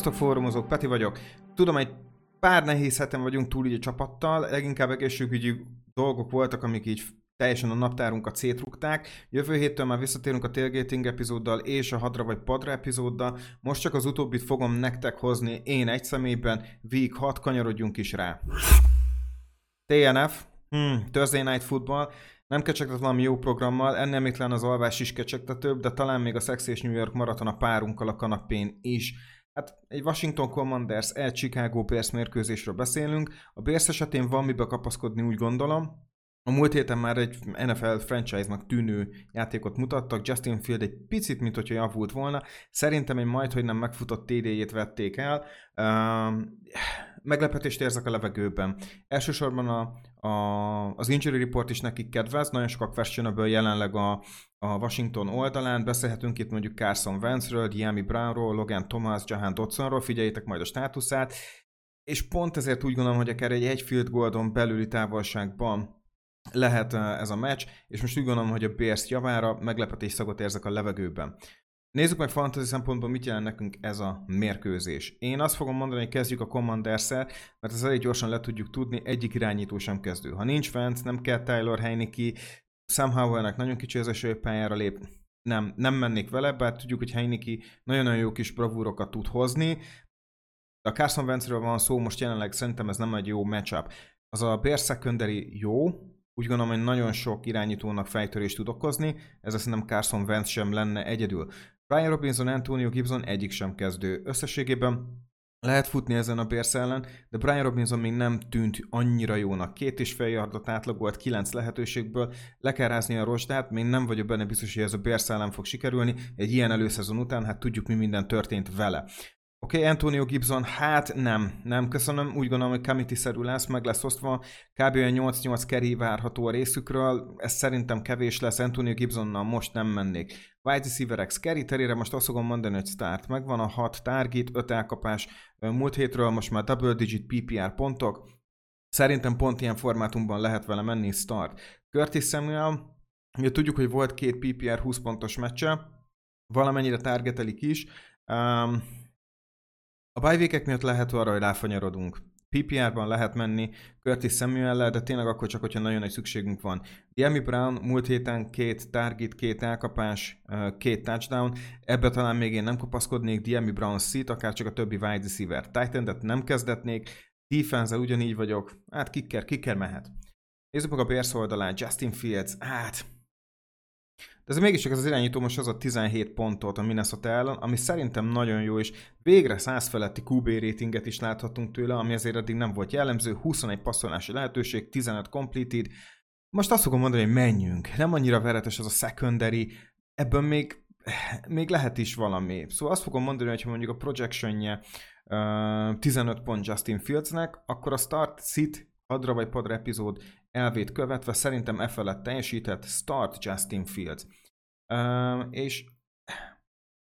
Sziasztok fórumozók, Peti vagyok. Tudom, egy pár nehéz hetem vagyunk túl így a csapattal, leginkább egészségügyi dolgok voltak, amik így teljesen a naptárunkat szétrugták. Jövő héttől már visszatérünk a tailgating epizóddal és a hadra vagy padra epizóddal. Most csak az utóbbit fogom nektek hozni én egy személyben, Week 6, kanyarodjunk is rá. TNF, hmm, Thursday Night Football, nem kecsegtet valami jó programmal, ennél még az alvás is kecsegtetőbb, de talán még a Sex és New York maraton a párunkkal a kanapén is. Hát egy Washington Commanders, egy Chicago Bears mérkőzésről beszélünk. A Bears esetén van mibe kapaszkodni, úgy gondolom. A múlt héten már egy NFL franchise-nak tűnő játékot mutattak, Justin Field egy picit, mint hogyha javult volna. Szerintem egy majd, hogy nem megfutott TD-jét vették el. Uh, meglepetést érzek a levegőben. Elsősorban a, a, az injury report is nekik kedvez, nagyon sok a questionable jelenleg a, a Washington oldalán, beszélhetünk itt mondjuk Carson Wentz-ről, Diami Brownról, Logan Thomas, Jahan Dodsonról, figyeljétek majd a státuszát, és pont ezért úgy gondolom, hogy akár egy egy field goldon belüli távolságban lehet ez a meccs, és most úgy gondolom, hogy a Bears javára meglepetés szagot érzek a levegőben. Nézzük meg fantasy szempontból, mit jelent nekünk ez a mérkőzés. Én azt fogom mondani, hogy kezdjük a commanders mert ez elég gyorsan le tudjuk tudni, egyik irányító sem kezdő. Ha nincs fent, nem kell Tyler Heineke, Sam Howell-nek nagyon kicsi az eső pályára lép, nem, nem mennék vele, bár tudjuk, hogy Heineke nagyon-nagyon jó kis bravúrokat tud hozni. A Carson Wentzről van szó, most jelenleg szerintem ez nem egy jó matchup. Az a Bears secondary jó, úgy gondolom, hogy nagyon sok irányítónak fejtörést tud okozni, ez szerintem Carson Wentz sem lenne egyedül. Brian Robinson, Antonio Gibson egyik sem kezdő. Összességében lehet futni ezen a Bears ellen, de Brian Robinson még nem tűnt annyira jónak. Két és fél yardot átlagolt kilenc lehetőségből, le kell rázni a rostát, még nem vagyok benne biztos, hogy ez a Bears ellen fog sikerülni. Egy ilyen előszezon után, hát tudjuk mi minden történt vele. Oké, okay, Antonio Gibson, hát nem, nem köszönöm, úgy gondolom, hogy committee-szerű lesz, meg lesz osztva, kb. 8-8 keri várható a részükről, ez szerintem kevés lesz, Antonio Gibsonnal most nem mennék. Wide receiver X carry terére most azt fogom mondani, hogy start, megvan a 6 target, 5 elkapás, múlt hétről most már double digit PPR pontok, szerintem pont ilyen formátumban lehet vele menni start. Curtis Samuel, ugye tudjuk, hogy volt két PPR 20 pontos meccse, valamennyire targetelik is, um, a bajvékek miatt lehet arra, hogy ráfanyarodunk. PPR-ban lehet menni Curtis samuel de tényleg akkor csak, hogyha nagyon nagy szükségünk van. Diami Brown múlt héten két target, két elkapás, két touchdown, ebbe talán még én nem kapaszkodnék, Diami Brown szít, akár csak a többi wide receiver. titan nem kezdetnék, defense ugyanígy vagyok, hát kicker, kicker mehet. Nézzük meg a Bears oldalán, Justin Fields, hát de ez mégiscsak az irányító most az a 17 pontot a Minnesota ellen, ami szerintem nagyon jó, és végre 100 feletti QB ratinget is láthatunk tőle, ami azért eddig nem volt jellemző, 21 passzolási lehetőség, 15 completed. Most azt fogom mondani, hogy menjünk. Nem annyira veretes az a secondary, ebből még, még lehet is valami. Szóval azt fogom mondani, hogy ha mondjuk a projectionje uh, 15 pont Justin Fieldsnek, akkor a start sit hadra vagy padra epizód elvét követve szerintem e felett teljesített Start Justin Fields. Uh, és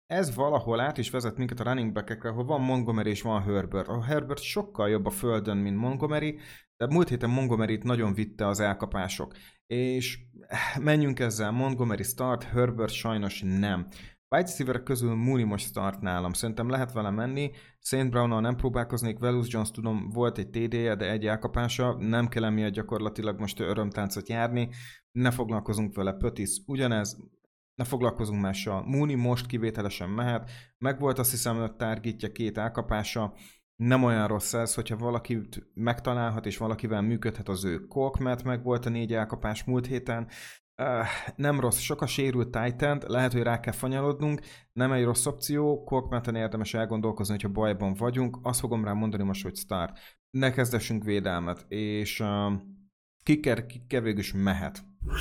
ez valahol át is vezet minket a running back-ekre, ahol van Montgomery és van Herbert. A Herbert sokkal jobb a földön, mint Montgomery, de múlt héten Montgomery-t nagyon vitte az elkapások. És menjünk ezzel, Montgomery start, Herbert sajnos nem. Wide receiver közül Mooney most start nálam. Szerintem lehet vele menni. Saint brown nem próbálkoznék. Velus Jones tudom, volt egy TD-je, de egy elkapása. Nem kell emiatt gyakorlatilag most örömtáncot járni. Ne foglalkozunk vele. Pötis ugyanez. Ne foglalkozunk mással. Mooney most kivételesen mehet. Meg volt azt hiszem öt targetja, két elkapása. Nem olyan rossz ez, hogyha valakit megtalálhat és valakivel működhet az ő Korkmet, meg volt a négy elkapás múlt héten. Nem rossz, sok a sérült titan lehet, hogy rá kell fanyalodnunk, nem egy rossz opció, Korkmenten érdemes elgondolkozni, hogyha bajban vagyunk, azt fogom rá mondani most, hogy start. Ne kezdessünk védelmet, és uh, kicker, kicker végül is mehet. Oké,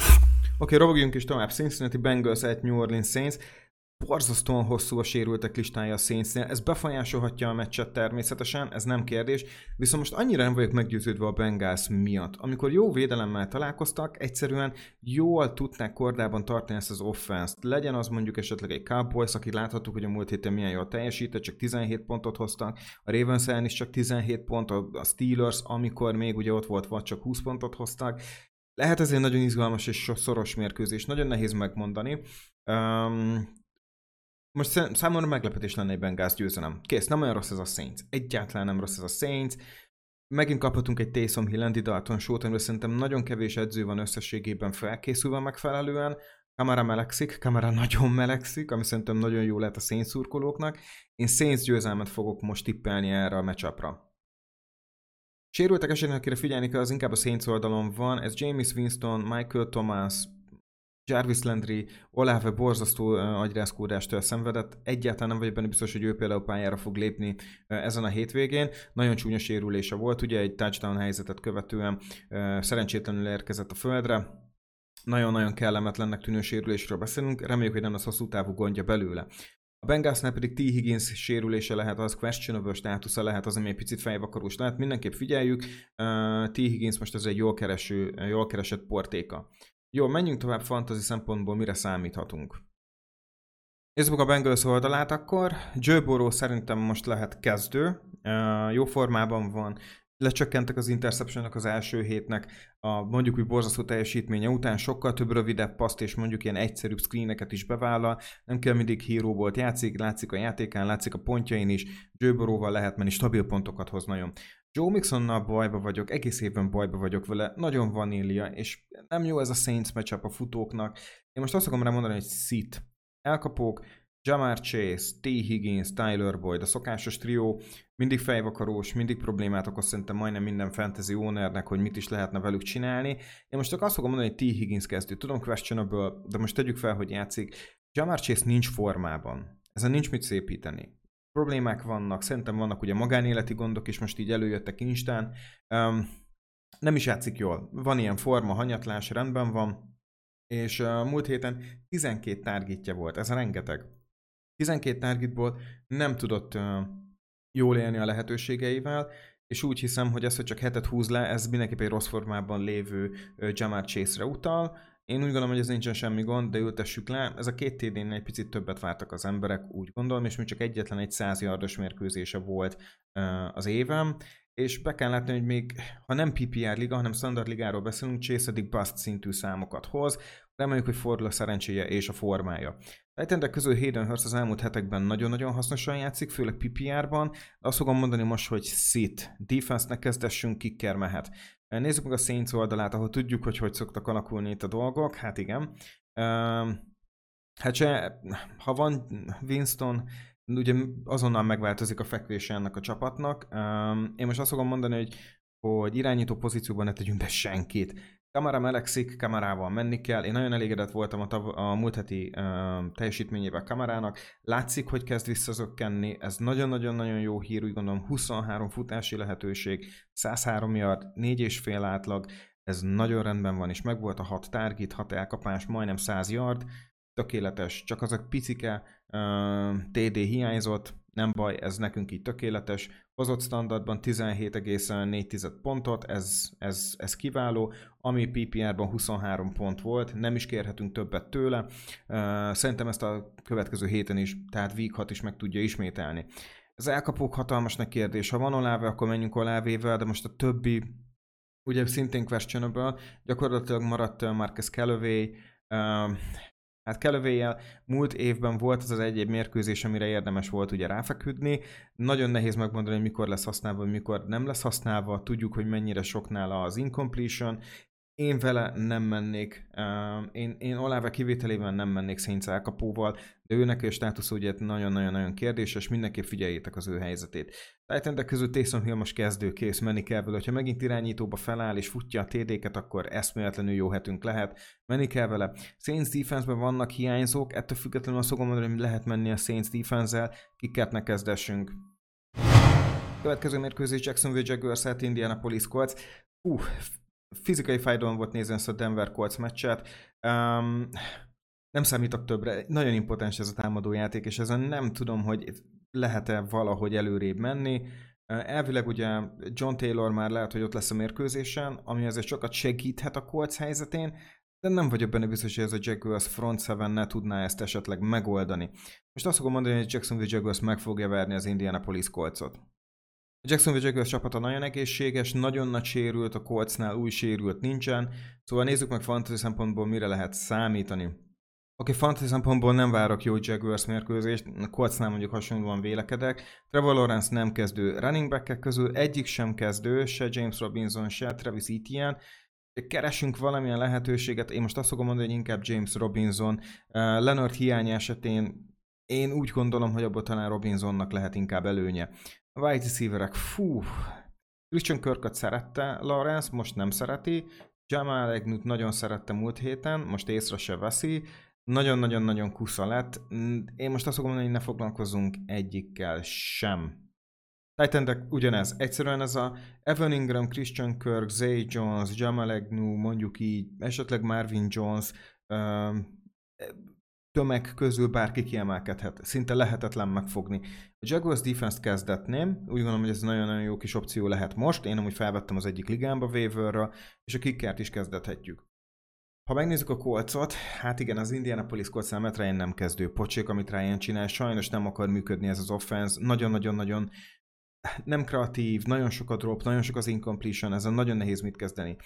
okay, robogjunk is tovább. Cincinnati Bengals egy New Orleans Saints borzasztóan hosszú a sérültek listája a Saintsnél, ez befolyásolhatja a meccset természetesen, ez nem kérdés, viszont most annyira nem vagyok meggyőződve a Bengals miatt. Amikor jó védelemmel találkoztak, egyszerűen jól tudták kordában tartani ezt az offense-t. Legyen az mondjuk esetleg egy Cowboys, aki láthattuk, hogy a múlt héten milyen jól teljesített, csak 17 pontot hoztak, a Ravens ellen is csak 17 pont, a Steelers, amikor még ugye ott volt, vagy csak 20 pontot hoztak, lehet ez egy nagyon izgalmas és szoros mérkőzés, nagyon nehéz megmondani. Um, most számomra meglepetés lenne egy Bengals győzelem. Kész, nem olyan rossz ez a Saints. Egyáltalán nem rossz ez a Saints. Megint kaphatunk egy Taysom Hill, Andy Dalton sót, amiről szerintem nagyon kevés edző van összességében felkészülve megfelelően. Kamara melegszik, Kamara nagyon melegszik, ami szerintem nagyon jó lehet a Saints szurkolóknak. Én Saints győzelmet fogok most tippelni erre a meccsapra. Sérültek esetén, akire figyelni kell, az inkább a Saints oldalon van. Ez James Winston, Michael Thomas, Jarvis Landry, Olave borzasztó agyrázkódástól szenvedett. Egyáltalán nem vagyok benne biztos, hogy ő például pályára fog lépni ezen a hétvégén. Nagyon csúnya sérülése volt, ugye egy touchdown helyzetet követően szerencsétlenül érkezett a földre. Nagyon-nagyon kellemetlennek tűnő sérülésről beszélünk, reméljük, hogy nem lesz hosszú távú gondja belőle. A Bengalsnál pedig T. Higgins sérülése lehet, az questionable státusza lehet, az, ami egy picit fejvakarós lehet. Mindenképp figyeljük, T. Higgins most ez egy jól, kereső, jól keresett portéka. Jó, menjünk tovább fantasy szempontból, mire számíthatunk. Nézzük a Bengals oldalát akkor. Joe Burrow szerintem most lehet kezdő. Jó formában van, lecsökkentek az interceptionok az első hétnek, a mondjuk úgy borzasztó teljesítménye után sokkal több rövidebb paszt és mondjuk ilyen egyszerűbb screeneket is bevállal, nem kell mindig híró volt játszik, látszik a játékán, látszik a pontjain is, Joe Burrow-val lehet menni, stabil pontokat hoz nagyon. Joe Mixonnal bajba vagyok, egész évben bajba vagyok vele, nagyon vanília, és nem jó ez a Saints matchup a futóknak. Én most azt akarom rá mondani, hogy sit. Elkapók, Jamar Chase, T. Higgins, Tyler Boyd, a szokásos trió, mindig fejvakarós, mindig problémát okoz szerintem majdnem minden fantasy ownernek, hogy mit is lehetne velük csinálni. Én most csak azt fogom mondani, hogy T. Higgins kezdő. Tudom questionable, de most tegyük fel, hogy játszik. Jamar Chase nincs formában. Ezen nincs mit szépíteni problémák vannak, szerintem vannak ugye magánéleti gondok is, most így előjöttek Instán. Um, nem is játszik jól. Van ilyen forma, hanyatlás, rendben van, és uh, múlt héten 12 targetja volt, ez rengeteg. 12 targetból nem tudott uh, jól élni a lehetőségeivel, és úgy hiszem, hogy ez, hogy csak hetet húz le, ez mindenképp egy rossz formában lévő uh, Jamar Chase-re utal, én úgy gondolom, hogy ez nincsen semmi gond, de ültessük le. Ez a két td egy picit többet vártak az emberek, úgy gondolom, és még csak egyetlen egy 100 yardos mérkőzése volt az évem, és be kell látni, hogy még ha nem PPR liga, hanem standard ligáról beszélünk, Chase eddig bust szintű számokat hoz, reméljük, hogy fordul a szerencséje és a formája. Ejtendek közül Hayden Hurst az elmúlt hetekben nagyon-nagyon hasznosan játszik, főleg PPR-ban, de azt fogom mondani most, hogy sit. Defense-nek kezdessünk, kicker mehet. Nézzük meg a Saints oldalát, ahol tudjuk, hogy hogy szoktak alakulni itt a dolgok. Hát igen. Hát se, ha van Winston, ugye azonnal megváltozik a fekvése ennek a csapatnak. Én most azt fogom mondani, hogy, hogy irányító pozícióban ne tegyünk be senkit. Kamara melegszik, Kamarával menni kell. Én nagyon elégedett voltam a, tav- a múlt heti uh, teljesítményével Kamarának. Látszik, hogy kezd visszazökkenni. Ez nagyon-nagyon-nagyon jó hír, úgy gondolom 23 futási lehetőség, 103 yard, 4,5 átlag. Ez nagyon rendben van, és meg volt a 6 target, 6 elkapás, majdnem 100 yard. Tökéletes, csak az a picike uh, TD hiányzott, nem baj, ez nekünk így tökéletes. Hozott standardban 17,4 pontot, ez, ez, ez kiváló, ami PPR-ban 23 pont volt, nem is kérhetünk többet tőle. Szerintem ezt a következő héten is, tehát week 6 is meg tudja ismételni. Ez elkapók hatalmas kérdés. Ha van Olave, akkor menjünk Olávével, de most a többi, ugye szintén questionable, gyakorlatilag maradt Marcus Callaway, Hát Kelövéjel múlt évben volt az az egy mérkőzés, amire érdemes volt ugye ráfeküdni. Nagyon nehéz megmondani, hogy mikor lesz használva, mikor nem lesz használva. Tudjuk, hogy mennyire sok nála az incompletion, én vele nem mennék, én, én Olave kivételében nem mennék Saints elkapóval, de őnek a státusz ugye nagyon-nagyon-nagyon kérdéses, mindenképp figyeljétek az ő helyzetét. Titan közül Taysom Hill most kezdőkész, menni kell vele, hogyha megint irányítóba feláll és futja a TD-ket, akkor eszméletlenül jó hetünk lehet, menni kell vele. Saints defense-ben vannak hiányzók, ettől függetlenül azt fogom mondani, hogy lehet menni a Saints defense-zel, kiket ne kezdessünk. Következő mérkőzés Jacksonville Jaguars Indianapolis Colts. Uh, fizikai fájdalom volt nézni ezt a Denver Colts meccset. Um, nem számítok többre. Nagyon impotens ez a támadójáték, és ezen nem tudom, hogy lehet-e valahogy előrébb menni. Elvileg ugye John Taylor már lehet, hogy ott lesz a mérkőzésen, ami azért sokat segíthet a Colts helyzetén, de nem vagyok benne biztos, hogy ez a Jaguars front seven ne tudná ezt esetleg megoldani. Most azt fogom mondani, hogy Jacksonville Jaguars meg fogja verni az Indianapolis Coltsot. Jacksonville Jaguars csapata nagyon egészséges, nagyon nagy sérült, a Coltsnál új sérült nincsen, szóval nézzük meg fantasy szempontból mire lehet számítani. Oké, okay, fantasy szempontból nem várok jó Jaguars mérkőzést, a Coltsnál mondjuk hasonlóan vélekedek. Trevor Lawrence nem kezdő running back közül, egyik sem kezdő, se James Robinson, se Travis Etienne. Keresünk valamilyen lehetőséget, én most azt fogom mondani, hogy inkább James Robinson. Uh, Leonard hiány esetén én úgy gondolom, hogy abból talán Robinsonnak lehet inkább előnye. Wide receiverek, fú, Christian Kirkot szerette Lawrence, most nem szereti. Jamal Egnut nagyon szerette múlt héten, most észre se veszi nagyon-nagyon-nagyon kusza lett. Mm, én most azt fogom mondani, hogy ne foglalkozunk egyikkel sem. titan ugyanez. Egyszerűen ez a Evan Ingram, Christian Kirk, Zay Jones, Jamal Agnew, mondjuk így, esetleg Marvin Jones, tömeg közül bárki kiemelkedhet. Szinte lehetetlen megfogni. A Jaguars defense-t kezdetném, úgy gondolom, hogy ez nagyon-nagyon jó kis opció lehet most. Én amúgy felvettem az egyik ligámba waiver és a kickert is kezdethetjük. Ha megnézzük a kolcot, hát igen, az Indianapolis Colts Matt Ryan nem kezdő pocsék, amit Ryan csinál, sajnos nem akar működni ez az offense, nagyon-nagyon-nagyon nem kreatív, nagyon sok a drop, nagyon sok az incompletion, ezen nagyon nehéz mit kezdeni.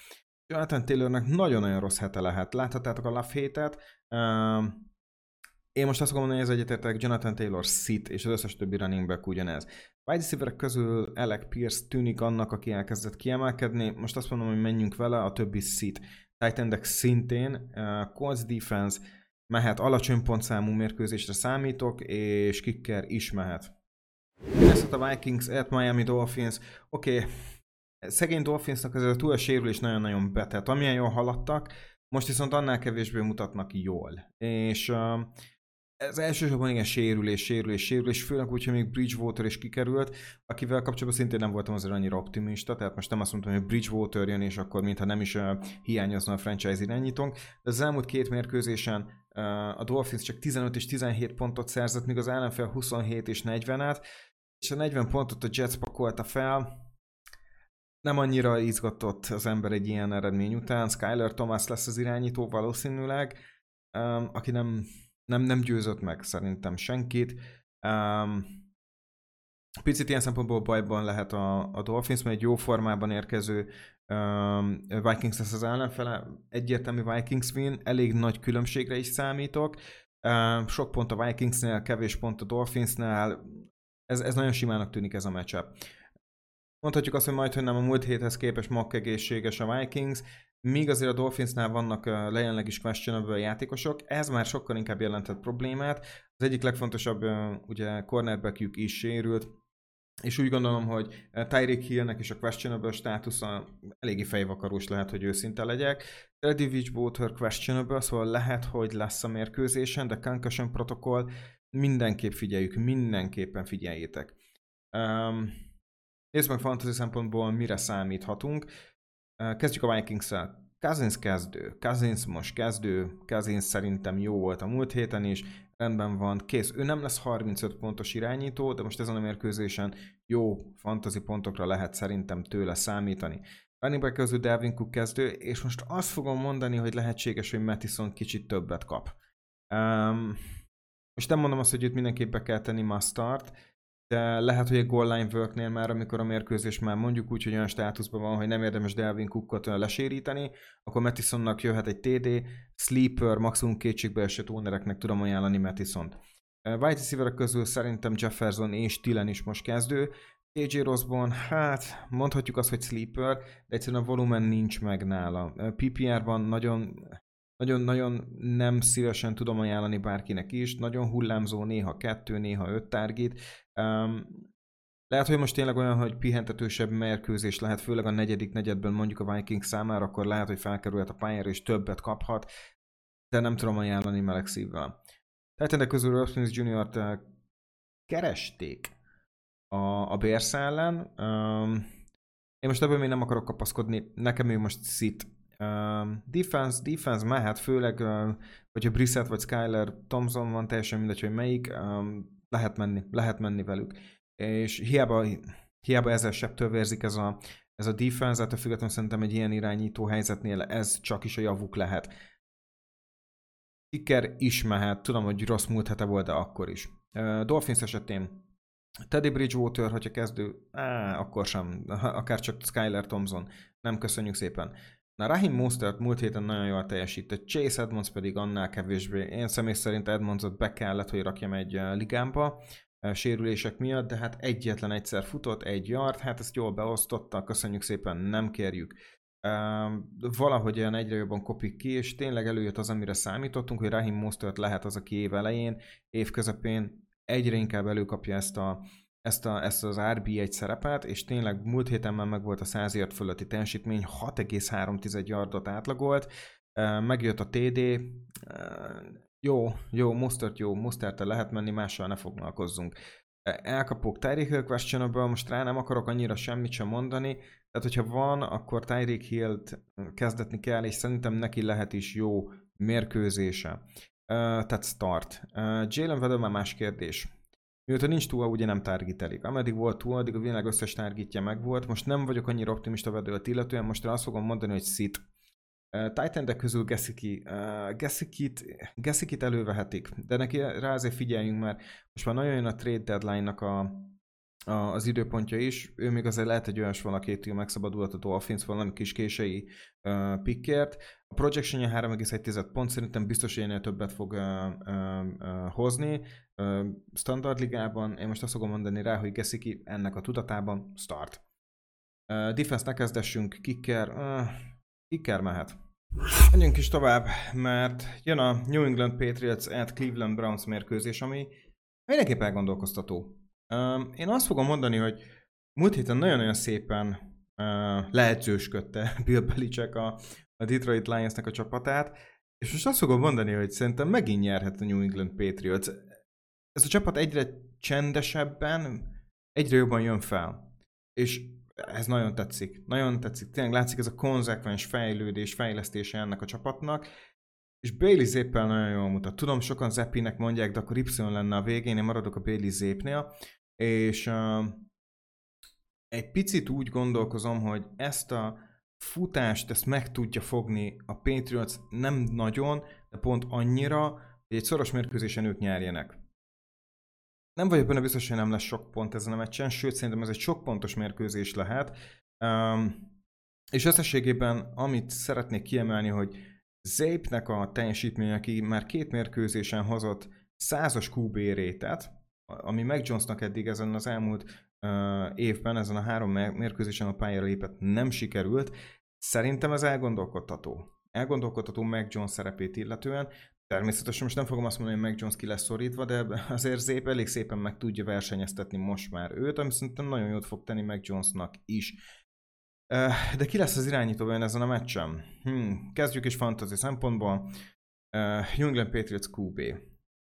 Jonathan Taylornek nagyon-nagyon rossz hete lehet. Láthattátok a love hétet. Uh, én most azt mondom, hogy ez egyetértek, Jonathan Taylor sit, és az összes többi running back ugyanez. Wide receiver közül Alec Pierce tűnik annak, aki elkezdett kiemelkedni. Most azt mondom, hogy menjünk vele, a többi sit. Titan szintén, uh, Colts defense mehet, alacsony pontszámú mérkőzésre számítok, és kicker is mehet. a Vikings at Miami Dolphins. Oké, okay. szegény Dolphinsnak ez a túl nagyon-nagyon betett. Amilyen jól haladtak, most viszont annál kevésbé mutatnak jól. És uh, ez elsősorban igen sérülés, sérülés, sérülés, főleg úgy, hogy még Bridgewater is kikerült, akivel kapcsolatban szintén nem voltam azért annyira optimista, tehát most nem azt mondtam, hogy Bridgewater jön, és akkor mintha nem is uh, hiányozna a franchise irányítónk, de az elmúlt két mérkőzésen uh, a Dolphins csak 15 és 17 pontot szerzett, míg az ellenfél 27 és 40-et, és a 40 pontot a Jets pakolta fel, nem annyira izgatott az ember egy ilyen eredmény után. Skyler Thomas lesz az irányító valószínűleg, um, aki nem nem, nem győzött meg szerintem senkit. Um, picit ilyen szempontból bajban lehet a, a Dolphins, mert egy jó formában érkező um, Vikings lesz az ellenfele, egyértelmű Vikings win, elég nagy különbségre is számítok. Um, sok pont a Vikingsnél, kevés pont a Dolphinsnál, ez, ez nagyon simának tűnik ez a matchup. Mondhatjuk azt, hogy majd, hogy nem a múlt héthez képest mag egészséges a Vikings, Míg azért a Dolphinsnál vannak jelenleg is questionable játékosok, ez már sokkal inkább jelentett problémát. Az egyik legfontosabb ugye cornerbackjük is sérült, és úgy gondolom, hogy Tyreek Hillnek is a questionable státusza eléggé fejvakarós lehet, hogy őszinte legyek. Eddie Witchwater questionable, szóval lehet, hogy lesz a mérkőzésen, de concussion protokoll mindenképp figyeljük, mindenképpen figyeljétek. Um, nézd meg fantasy szempontból, mire számíthatunk. Kezdjük a Vikings-szel. Cousins kezdő, Cousins most kezdő, Cousins szerintem jó volt a múlt héten is, rendben van, kész. Ő nem lesz 35 pontos irányító, de most ezen a mérkőzésen jó fantasy pontokra lehet szerintem tőle számítani. Running back közül Delvin Cook kezdő, és most azt fogom mondani, hogy lehetséges, hogy Mattison kicsit többet kap. Um, most nem mondom azt, hogy itt mindenképp be kell tenni mustard, de lehet, hogy egy goal line worknél már, amikor a mérkőzés már mondjuk úgy, hogy olyan státuszban van, hogy nem érdemes Delvin Cookot leséríteni, akkor Mattisonnak jöhet egy TD, sleeper, maximum esett ownereknek tudom ajánlani Mattisont. White receiver közül szerintem Jefferson és Tillen is most kezdő. AJ Rosbon, hát mondhatjuk azt, hogy sleeper, de egyszerűen a volumen nincs meg nála. PPR-ban nagyon nagyon-nagyon nem szívesen tudom ajánlani bárkinek is, nagyon hullámzó, néha kettő, néha öt target. Um, lehet, hogy most tényleg olyan, hogy pihentetősebb mérkőzés lehet, főleg a negyedik negyedben mondjuk a Vikings számára, akkor lehet, hogy felkerülhet a pályára és többet kaphat, de nem tudom ajánlani meleg szívvel. Tehát közül Rosmins Jr.-t eh, keresték a, a Bears ellen. Um, én most ebből még nem akarok kapaszkodni, nekem ő most szit defense, defense mehet, főleg, hogyha Brissett vagy Skyler Thompson van, teljesen mindegy, hogy melyik, lehet menni, lehet menni velük. És hiába, hiába ezzel septől vérzik ez a, ez a defense, ettől függetlenül szerintem egy ilyen irányító helyzetnél ez csak is a javuk lehet. Kicker is mehet, tudom, hogy rossz múlt hete volt, de akkor is. Dolphins esetén Teddy Bridgewater, hogyha kezdő, á, akkor sem, akár csak Skyler Thompson, nem köszönjük szépen. Na, Rahim Mostert múlt héten nagyon jól teljesített, Chase Edmonds pedig annál kevésbé. Én személy szerint Edmondsot be kellett, hogy rakjam egy ligámba sérülések miatt, de hát egyetlen egyszer futott, egy yard, hát ezt jól beosztotta, köszönjük szépen, nem kérjük. Uh, valahogy olyan egyre jobban kopik ki, és tényleg előjött az, amire számítottunk, hogy Rahim Mostert lehet az, aki év elején, év közepén egyre inkább előkapja ezt, a, ezt, a, ezt az RB1 szerepet, és tényleg múlt héten már meg volt a 100 yard fölötti teljesítmény, 6,3 yardot átlagolt, megjött a TD, jó, jó, Mostert jó, mostert lehet menni, mással ne foglalkozzunk. Elkapok Tyreek Hill questionable, most rá nem akarok annyira semmit sem mondani, tehát hogyha van, akkor Tyreek Hill-t kezdetni kell, és szerintem neki lehet is jó mérkőzése. Uh, tehát start. Uh, Jalen Waddle már más kérdés. Mióta nincs túl, ugye nem targetelik. Ameddig volt túl, addig a világ összes targetja meg volt. Most nem vagyok annyira optimista Waddle-t illetően, most azt fogom mondani, hogy sit. Titan közül Gesicki, uh, Gesicki-t, elővehetik, de neki rá azért figyeljünk, mert most már nagyon jön a trade deadline-nak a, a, az időpontja is. Ő még azért lehet egy olyas valaki, aki megszabadulhat a Dolphins valami kis kései uh, pickért. A projectionja 3,1 pont, szerintem biztos ennél többet fog uh, uh, uh, hozni. Uh, standard ligában, én most azt fogom mondani rá, hogy Gesicki ennek a tudatában start. Uh, defense ne kezdessünk, kicker, uh, kicker mehet. Menjünk is tovább, mert jön a New England Patriots at Cleveland Browns mérkőzés, ami mindenképp elgondolkoztató. Én azt fogom mondani, hogy múlt héten nagyon-nagyon szépen uh, lehetősködte Bill Belichick a, a Detroit Lions-nek a csapatát, és most azt fogom mondani, hogy szerintem megint nyerhet a New England Patriots. Ez a csapat egyre csendesebben, egyre jobban jön fel. És ez nagyon tetszik. Nagyon tetszik. Tényleg látszik ez a konzekvens fejlődés, fejlesztése ennek a csapatnak. És Bailey Zéppel nagyon jól mutat. Tudom, sokan Zeppinek mondják, de akkor Y lenne a végén, én maradok a Bailey Zépnél. És uh, egy picit úgy gondolkozom, hogy ezt a futást, ezt meg tudja fogni a Patriots nem nagyon, de pont annyira, hogy egy szoros mérkőzésen ők nyerjenek. Nem vagyok benne biztos, hogy nem lesz sok pont ezen a meccsen, sőt szerintem ez egy sok pontos mérkőzés lehet. Um, és összességében amit szeretnék kiemelni, hogy Zépnek a teljesítménye, aki már két mérkőzésen hozott százas QB rétet, ami Mac Jonesnak eddig ezen az elmúlt uh, évben, ezen a három mérkőzésen a pályára lépett nem sikerült, szerintem ez elgondolkodtató. Elgondolkodtató Mac Jones szerepét illetően, Természetesen most nem fogom azt mondani, hogy Mac Jones ki lesz szorítva, de azért szép, elég szépen meg tudja versenyeztetni most már őt, ami szerintem nagyon jót fog tenni Mac Jonesnak is. De ki lesz az irányító olyan ezen a meccsen? Hmm, kezdjük is fantasy szempontból. New England Patriots QB.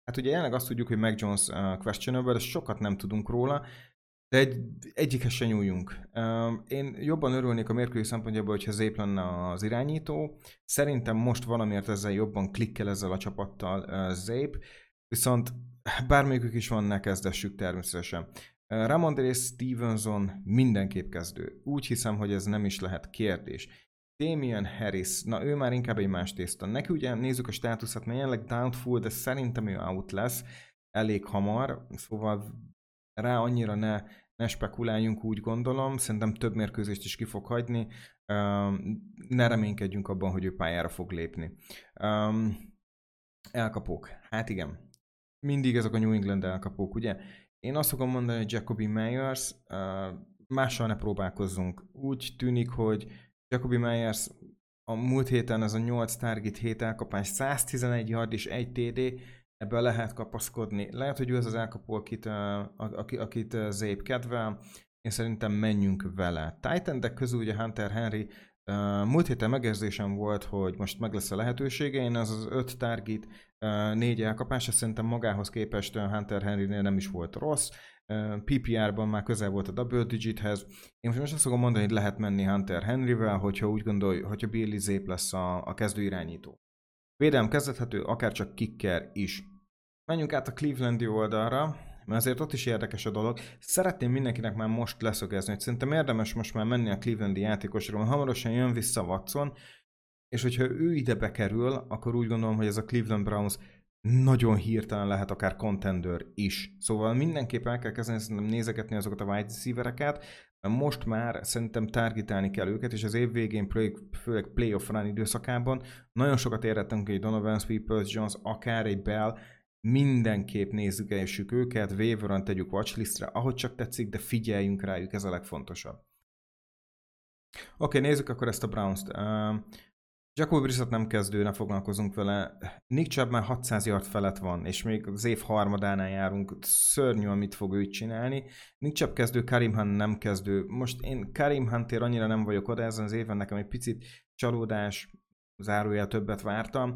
Hát ugye jelenleg azt tudjuk, hogy Mac Jones questionable, de sokat nem tudunk róla. De egy, egyikhez se nyúljunk. Én jobban örülnék a mérkőzés szempontjából, hogyha Zép lenne az irányító. Szerintem most valamiért ezzel jobban klikkel ezzel a csapattal Zép, viszont bármelyikük is van, ne kezdessük természetesen. Ramondre Stevenson mindenképp kezdő. Úgy hiszem, hogy ez nem is lehet kérdés. Damian Harris, na ő már inkább egy más tészta. Neki ugye nézzük a státuszát, mert jelenleg doubtful, de szerintem ő out lesz elég hamar, szóval rá annyira ne, ne spekuláljunk, úgy gondolom. Szerintem több mérkőzést is ki fog hagyni. Ne reménykedjünk abban, hogy ő pályára fog lépni. Elkapók. Hát igen. Mindig ezek a New England elkapók, ugye? Én azt fogom mondani, hogy Jacoby Myers, uh, mással ne próbálkozzunk. Úgy tűnik, hogy Jacoby Myers a múlt héten ez a 8 target 7 elkapás, 111 yard és 1 TD, ebben lehet kapaszkodni. Lehet, hogy ő az az elkapó, akit, akit, akit Zép kedvel, én szerintem menjünk vele. titan közül ugye Hunter Henry múlt héten megérzésem volt, hogy most meg lesz a lehetősége, én az az öt target, négy elkapása szerintem magához képest Hunter Henrynél nem is volt rossz. PPR-ban már közel volt a double digithez. Én most azt fogom mondani, hogy lehet menni Hunter Henryvel, hogyha úgy gondolj, hogyha Billy Zép lesz a, a kezdő irányító. Védelem kezdethető, akár csak kicker is. Menjünk át a Clevelandi oldalra, mert azért ott is érdekes a dolog. Szeretném mindenkinek már most leszögezni, hogy szerintem érdemes most már menni a Clevelandi játékosra, mert hamarosan jön vissza Watson, és hogyha ő ide bekerül, akkor úgy gondolom, hogy ez a Cleveland Browns nagyon hirtelen lehet akár contender is. Szóval mindenképp el kell kezdeni szerintem nézegetni azokat a wide receivereket, most már szerintem targetálni kell őket, és az év végén, főleg playoff run időszakában nagyon sokat értettünk, hogy Donovan Sweepers, Jones, akár egy Bell, mindenképp nézzük és őket, waiver tegyük watchlistre, ahogy csak tetszik, de figyeljünk rájuk, ez a legfontosabb. Oké, okay, nézzük akkor ezt a Browns-t. Uh, Jacob Brissett nem kezdő, ne foglalkozunk vele. Nick Chubb már 600 yard felett van, és még az év harmadánál járunk. Szörnyű, amit fog ő csinálni. Nick Chubb kezdő, Karim Hunt nem kezdő. Most én Karim Huntért annyira nem vagyok oda ezen az éven, nekem egy picit csalódás, zárójel többet vártam.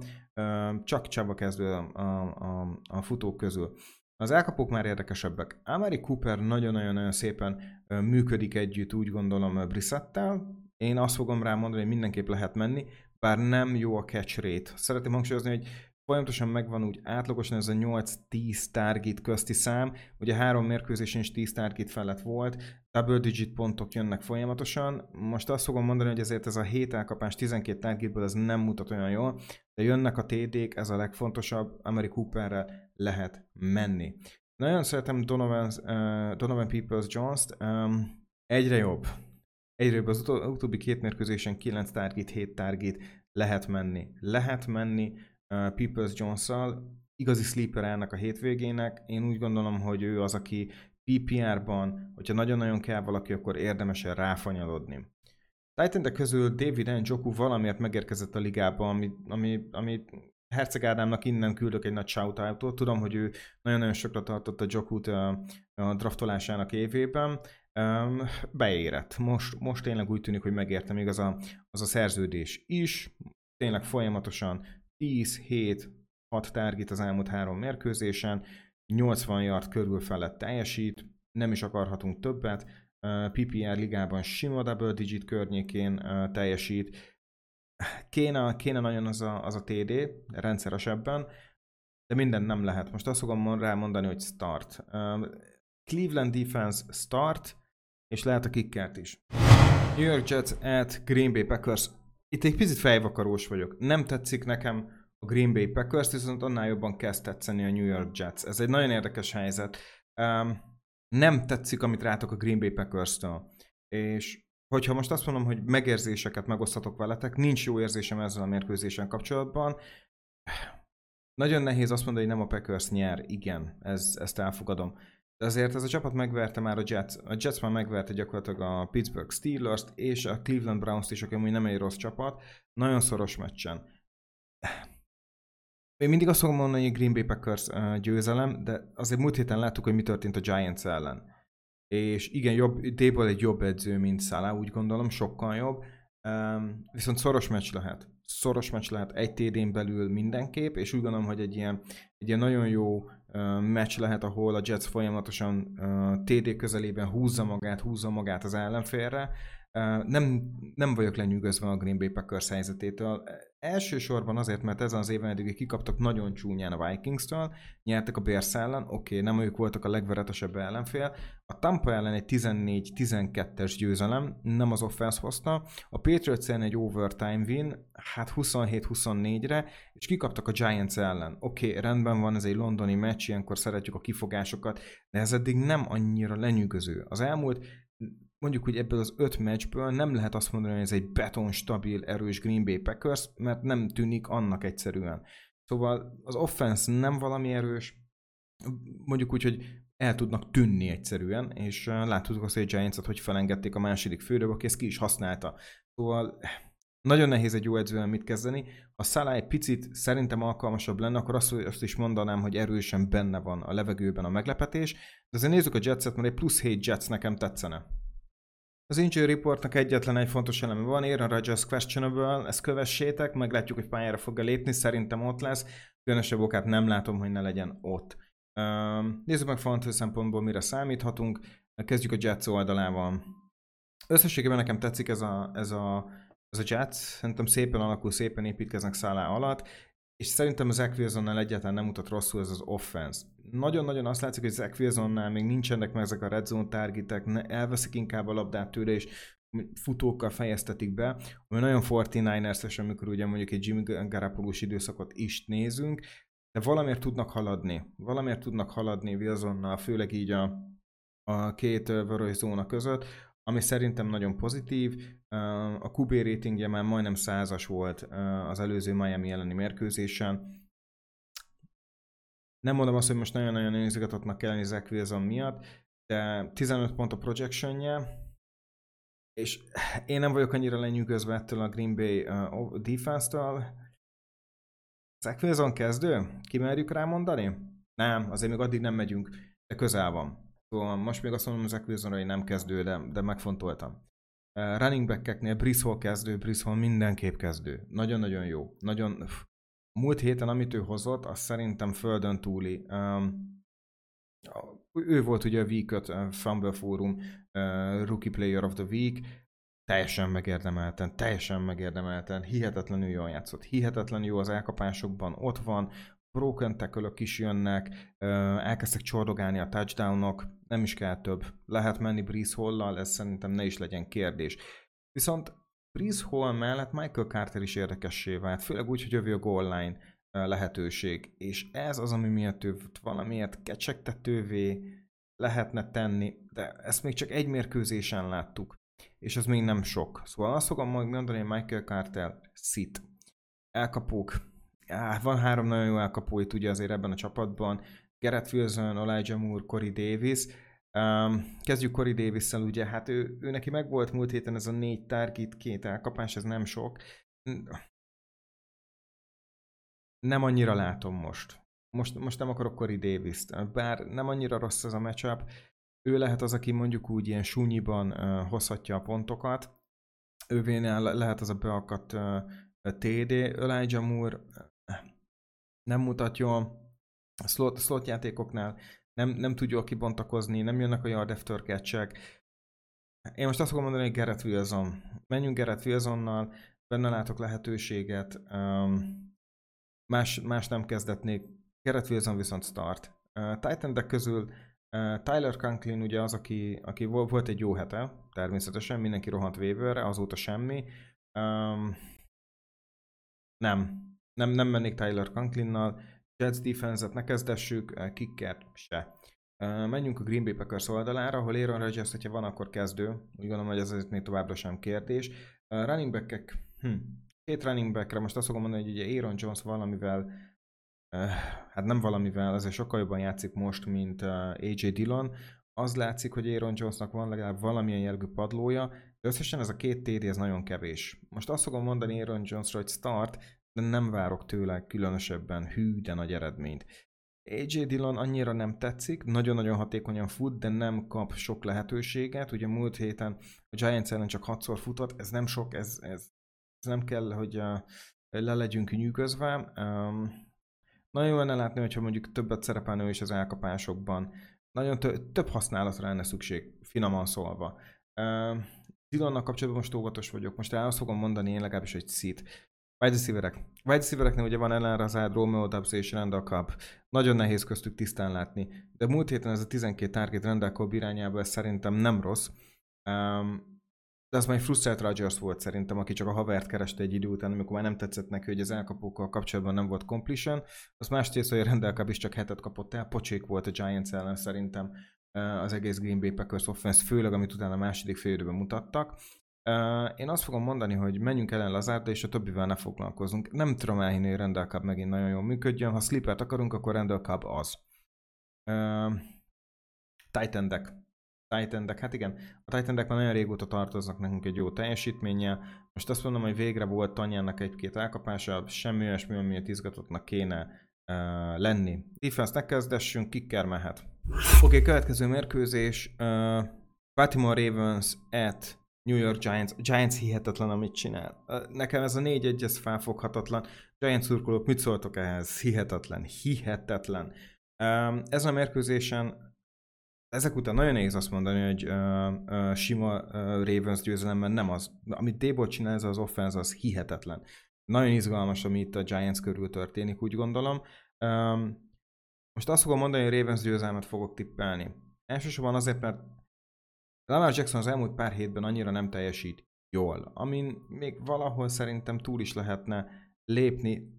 Csak Csaba kezdő a, a, a, a futók közül. Az elkapók már érdekesebbek. Amari Cooper nagyon-nagyon szépen működik együtt, úgy gondolom, Brissettel. Én azt fogom rá mondani, hogy mindenképp lehet menni bár nem jó a catch rate. Szeretném hangsúlyozni, hogy folyamatosan megvan úgy átlagosan ez a 8-10 target közti szám, ugye három mérkőzésen is 10 target felett volt, double digit pontok jönnek folyamatosan. Most azt fogom mondani, hogy ezért ez a 7 elkapás 12 targetből ez nem mutat olyan jól, de jönnek a TD-k, ez a legfontosabb, Amari Cooperrel lehet menni. Nagyon szeretem Donovan, uh, Donovan Peoples-Jones-t, um, egyre jobb Egyre az utó, utóbbi két mérkőzésen 9 target, 7 target lehet menni. Lehet menni uh, Peoples Jones-szal, igazi sleeper ennek a hétvégének. Én úgy gondolom, hogy ő az, aki PPR-ban, hogyha nagyon-nagyon kell valaki, akkor érdemesen ráfanyalodni. titan közül David Njoku valamiért megérkezett a ligába, ami, ami, ami Herceg Ádámnak innen küldök egy nagy shoutoutot. Tudom, hogy ő nagyon-nagyon sokra tartott a Jokut a, a draftolásának évében. Beérett. Most, most tényleg úgy tűnik, hogy megértem még az a, az a szerződés is. Tényleg folyamatosan 10, 7, 6 target az elmúlt három mérkőzésen, 80 yard körül felett teljesít, nem is akarhatunk többet. PPR ligában sima double digit környékén teljesít. Kéne, kéne nagyon az a, az a TD rendszeresebben, de minden nem lehet. Most azt fogom rá mondani, hogy start. Cleveland defense start, és lehet a kickert is. New York Jets at Green Bay Packers. Itt egy picit fejvakarós vagyok. Nem tetszik nekem a Green Bay Packers, viszont annál jobban kezd tetszeni a New York Jets. Ez egy nagyon érdekes helyzet. Um, nem tetszik, amit rátok a Green Bay Packers-től. És hogyha most azt mondom, hogy megérzéseket megosztatok veletek, nincs jó érzésem ezzel a mérkőzésen kapcsolatban. Nagyon nehéz azt mondani, hogy nem a Packers nyer. Igen, ez, ezt elfogadom. De azért ez a csapat megverte már a Jets. A Jets már megverte gyakorlatilag a Pittsburgh Steelers-t és a Cleveland Browns-t is, aki nem egy rossz csapat. Nagyon szoros meccsen. Én mindig azt fogom mondani, hogy Green Bay Packers győzelem, de azért múlt héten láttuk, hogy mi történt a Giants ellen. És igen, jobb, Dable egy jobb edző, mint Salah, úgy gondolom, sokkal jobb. Viszont szoros meccs lehet. Szoros meccs lehet egy TD-n belül mindenképp, és úgy gondolom, hogy egy ilyen, egy ilyen nagyon jó meccs lehet, ahol a Jets folyamatosan TD közelében húzza magát, húzza magát az ellenfélre. Nem, nem vagyok lenyűgözve a Green Bay Packers helyzetétől. Elsősorban azért, mert ezen az éven eddig kikaptak nagyon csúnyán a Vikings-től, nyertek a Bears ellen, oké, nem ők voltak a legveretesebb ellenfél. A Tampa ellen egy 14-12-es győzelem, nem az offense hozta. A Patriots ellen egy overtime win, hát 27-24-re, és kikaptak a Giants ellen. Oké, rendben van, ez egy londoni meccs, ilyenkor szeretjük a kifogásokat, de ez eddig nem annyira lenyűgöző. Az elmúlt mondjuk, hogy ebből az öt meccsből nem lehet azt mondani, hogy ez egy beton, stabil, erős Green Bay Packers, mert nem tűnik annak egyszerűen. Szóval az offense nem valami erős, mondjuk úgy, hogy el tudnak tűnni egyszerűen, és láttuk azt, hogy a giants hogy felengedték a második főrög, aki ezt ki is használta. Szóval nagyon nehéz egy jó edzően mit kezdeni. Ha Salah egy picit szerintem alkalmasabb lenne, akkor azt, azt is mondanám, hogy erősen benne van a levegőben a meglepetés. De azért nézzük a Jetset, mert egy plusz 7 Jets nekem tetszene. Az injury reportnak egyetlen egy fontos eleme van, Aaron Rodgers questionable, ezt kövessétek, meglátjuk, hogy pályára fog -e lépni, szerintem ott lesz, különösebb okát nem látom, hogy ne legyen ott. Nézzük meg fantasy szempontból, mire számíthatunk. Kezdjük a Jets oldalával. Összességében nekem tetszik ez a, ez a, ez a Jets, szerintem szépen alakul, szépen építkeznek szállá alatt, és szerintem az Equilzonnál egyáltalán nem mutat rosszul ez az offense. Nagyon-nagyon azt látszik, hogy az Equilzonnál még nincsenek meg ezek a red zone targetek, elveszik inkább a labdát tőle, és futókkal fejeztetik be, ami nagyon 49ers-es, amikor ugye mondjuk egy Jimmy garoppolo időszakot is nézünk, de valamiért tudnak haladni. Valamiért tudnak haladni Wilsonnal, főleg így a, a két vörös zóna között, ami szerintem nagyon pozitív. A QB ratingje már majdnem százas volt az előző Miami elleni mérkőzésen. Nem mondom azt, hogy most nagyon-nagyon izgatottnak kell lenni Zach Wilson miatt, de 15 pont a projectionje, és én nem vagyok annyira lenyűgözve ettől a Green Bay defense-től. Zach Wilson kezdő? Kimerjük rá mondani? Nem, azért még addig nem megyünk, de közel van. Szóval most még azt mondom Zach Wilsonra, hogy nem kezdő, de, de megfontoltam. Uh, running back-eknél Brice Hall kezdő, Brice Hall mindenképp kezdő. Nagyon-nagyon jó. Nagyon... Múlt héten, amit ő hozott, az szerintem földön túli. Um, ő volt ugye a Week 5 Fumble Forum uh, Rookie Player of the Week, teljesen megérdemelten, teljesen megérdemelten, hihetetlenül jól játszott, hihetetlenül jó az elkapásokban, ott van, broken tackle is jönnek, elkezdtek csordogálni a touchdownok, nem is kell több. Lehet menni Breeze Hall-lal, ez szerintem ne is legyen kérdés. Viszont Breeze Hall mellett Michael Carter is érdekessé vált, főleg úgy, hogy jövő a goal line lehetőség. És ez az, ami miatt ő valamiért kecsegtetővé lehetne tenni, de ezt még csak egy mérkőzésen láttuk, és ez még nem sok. Szóval azt fogom majd mondani, hogy Michael Carter szit. Elkapók, á, van három nagyon jó elkapó itt ugye azért ebben a csapatban. Gerett Wilson, Elijah Moore, Corey Davis. Um, kezdjük Corey davis ugye, hát ő, ő neki meg volt múlt héten ez a négy target, két elkapás, ez nem sok. Nem annyira látom most. Most, most nem akarok Corey davis -t. bár nem annyira rossz ez a matchup. Ő lehet az, aki mondjuk úgy ilyen súnyiban uh, hozhatja a pontokat. Ővénél lehet az a beakadt uh, TD, Elijah Moore nem mutat jól, a slot, slot játékoknál nem, nem tud jól kibontakozni, nem jönnek after catch Én most azt fogom mondani, hogy Gerett Wilson. Menjünk Gerett Wilsonnal, benne látok lehetőséget. Um, más, más nem kezdetnék. Gerett Wilson viszont start. Uh, titan közül uh, Tyler Conklin ugye az, aki, aki volt egy jó hete, természetesen, mindenki rohant waiverre, azóta semmi. Um, nem, nem, nem mennék Tyler Conklinnal, Jets defense-et ne kezdessük, eh, kickert se. Uh, menjünk a Green Bay Packers oldalára, ahol Aaron Rodgers, hogyha van, akkor kezdő. Úgy gondolom, hogy ez még továbbra sem kérdés. Uh, running back hm. két running backre, most azt fogom mondani, hogy ugye Aaron Jones valamivel, hát nem valamivel, azért sokkal jobban játszik most, mint AJ Dillon. Az látszik, hogy Aaron Jonesnak van legalább valamilyen jellegű padlója, de összesen ez a két TD, ez nagyon kevés. Most azt fogom mondani Aaron Jonesra, hogy start, nem várok tőle különösebben hű, de nagy eredményt. AJ Dillon annyira nem tetszik, nagyon-nagyon hatékonyan fut, de nem kap sok lehetőséget. Ugye múlt héten a Giants ellen csak 6 futott, ez nem sok, ez, ez, ez nem kell, hogy uh, le legyünk nyűgözve. Um, nagyon jó lenne látni, hogyha mondjuk többet szerepelne is az elkapásokban. Nagyon tö- több használatra lenne szükség, finoman szólva. Uh, Dillonnak kapcsolatban most óvatos vagyok. Most el azt fogom mondani én legalábbis, hogy szit. Wide receiverek. Wide receivereknél ugye van Ellen Razard, Romeo Dubs és Randall Cobb. Nagyon nehéz köztük tisztán látni. De múlt héten ez a 12 target Randall Cobb irányába, ez szerintem nem rossz. Um, de az majd frusztrált Rodgers volt szerintem, aki csak a havert kereste egy idő után, amikor már nem tetszett neki, hogy az elkapókkal kapcsolatban nem volt completion. Az más tész, hogy Randall Cobb is csak hetet kapott el, pocsék volt a Giants ellen szerintem az egész Green Bay Packers offense, főleg amit utána a második fél mutattak. Én azt fogom mondani, hogy menjünk ellen Lazárda, és a többivel ne foglalkozunk. Nem tudom elhinni, hogy Randall Cup megint nagyon jól működjön. Ha Slipert akarunk, akkor Randall Cup az. Uh, Titan deck. Titan deck. Hát igen, a Titan már nagyon régóta tartoznak nekünk egy jó teljesítménye. Most azt mondom, hogy végre volt Tanyának egy-két elkapása, semmi olyasmi, amiért izgatottnak kéne uh, lenni. Defense ne kezdessünk, kicker mehet. Oké, okay, következő mérkőzés. Uh, Baltimore Ravens at New York Giants, Giants hihetetlen, amit csinál. Nekem ez a négy egy ez felfoghatatlan. Giants szurkolók, mit szóltok ehhez? Hihetetlen, hihetetlen. Ezen a mérkőzésen ezek után nagyon nehéz azt mondani, hogy uh, uh, sima uh, Ravens győzelemben nem az. Amit Dable csinál, ez az offense, az hihetetlen. Nagyon izgalmas, ami itt a Giants körül történik, úgy gondolom. Um, most azt fogom mondani, hogy Ravens győzelmet fogok tippelni. Elsősorban azért, mert Lamar Jackson az elmúlt pár hétben annyira nem teljesít jól, amin még valahol szerintem túl is lehetne lépni.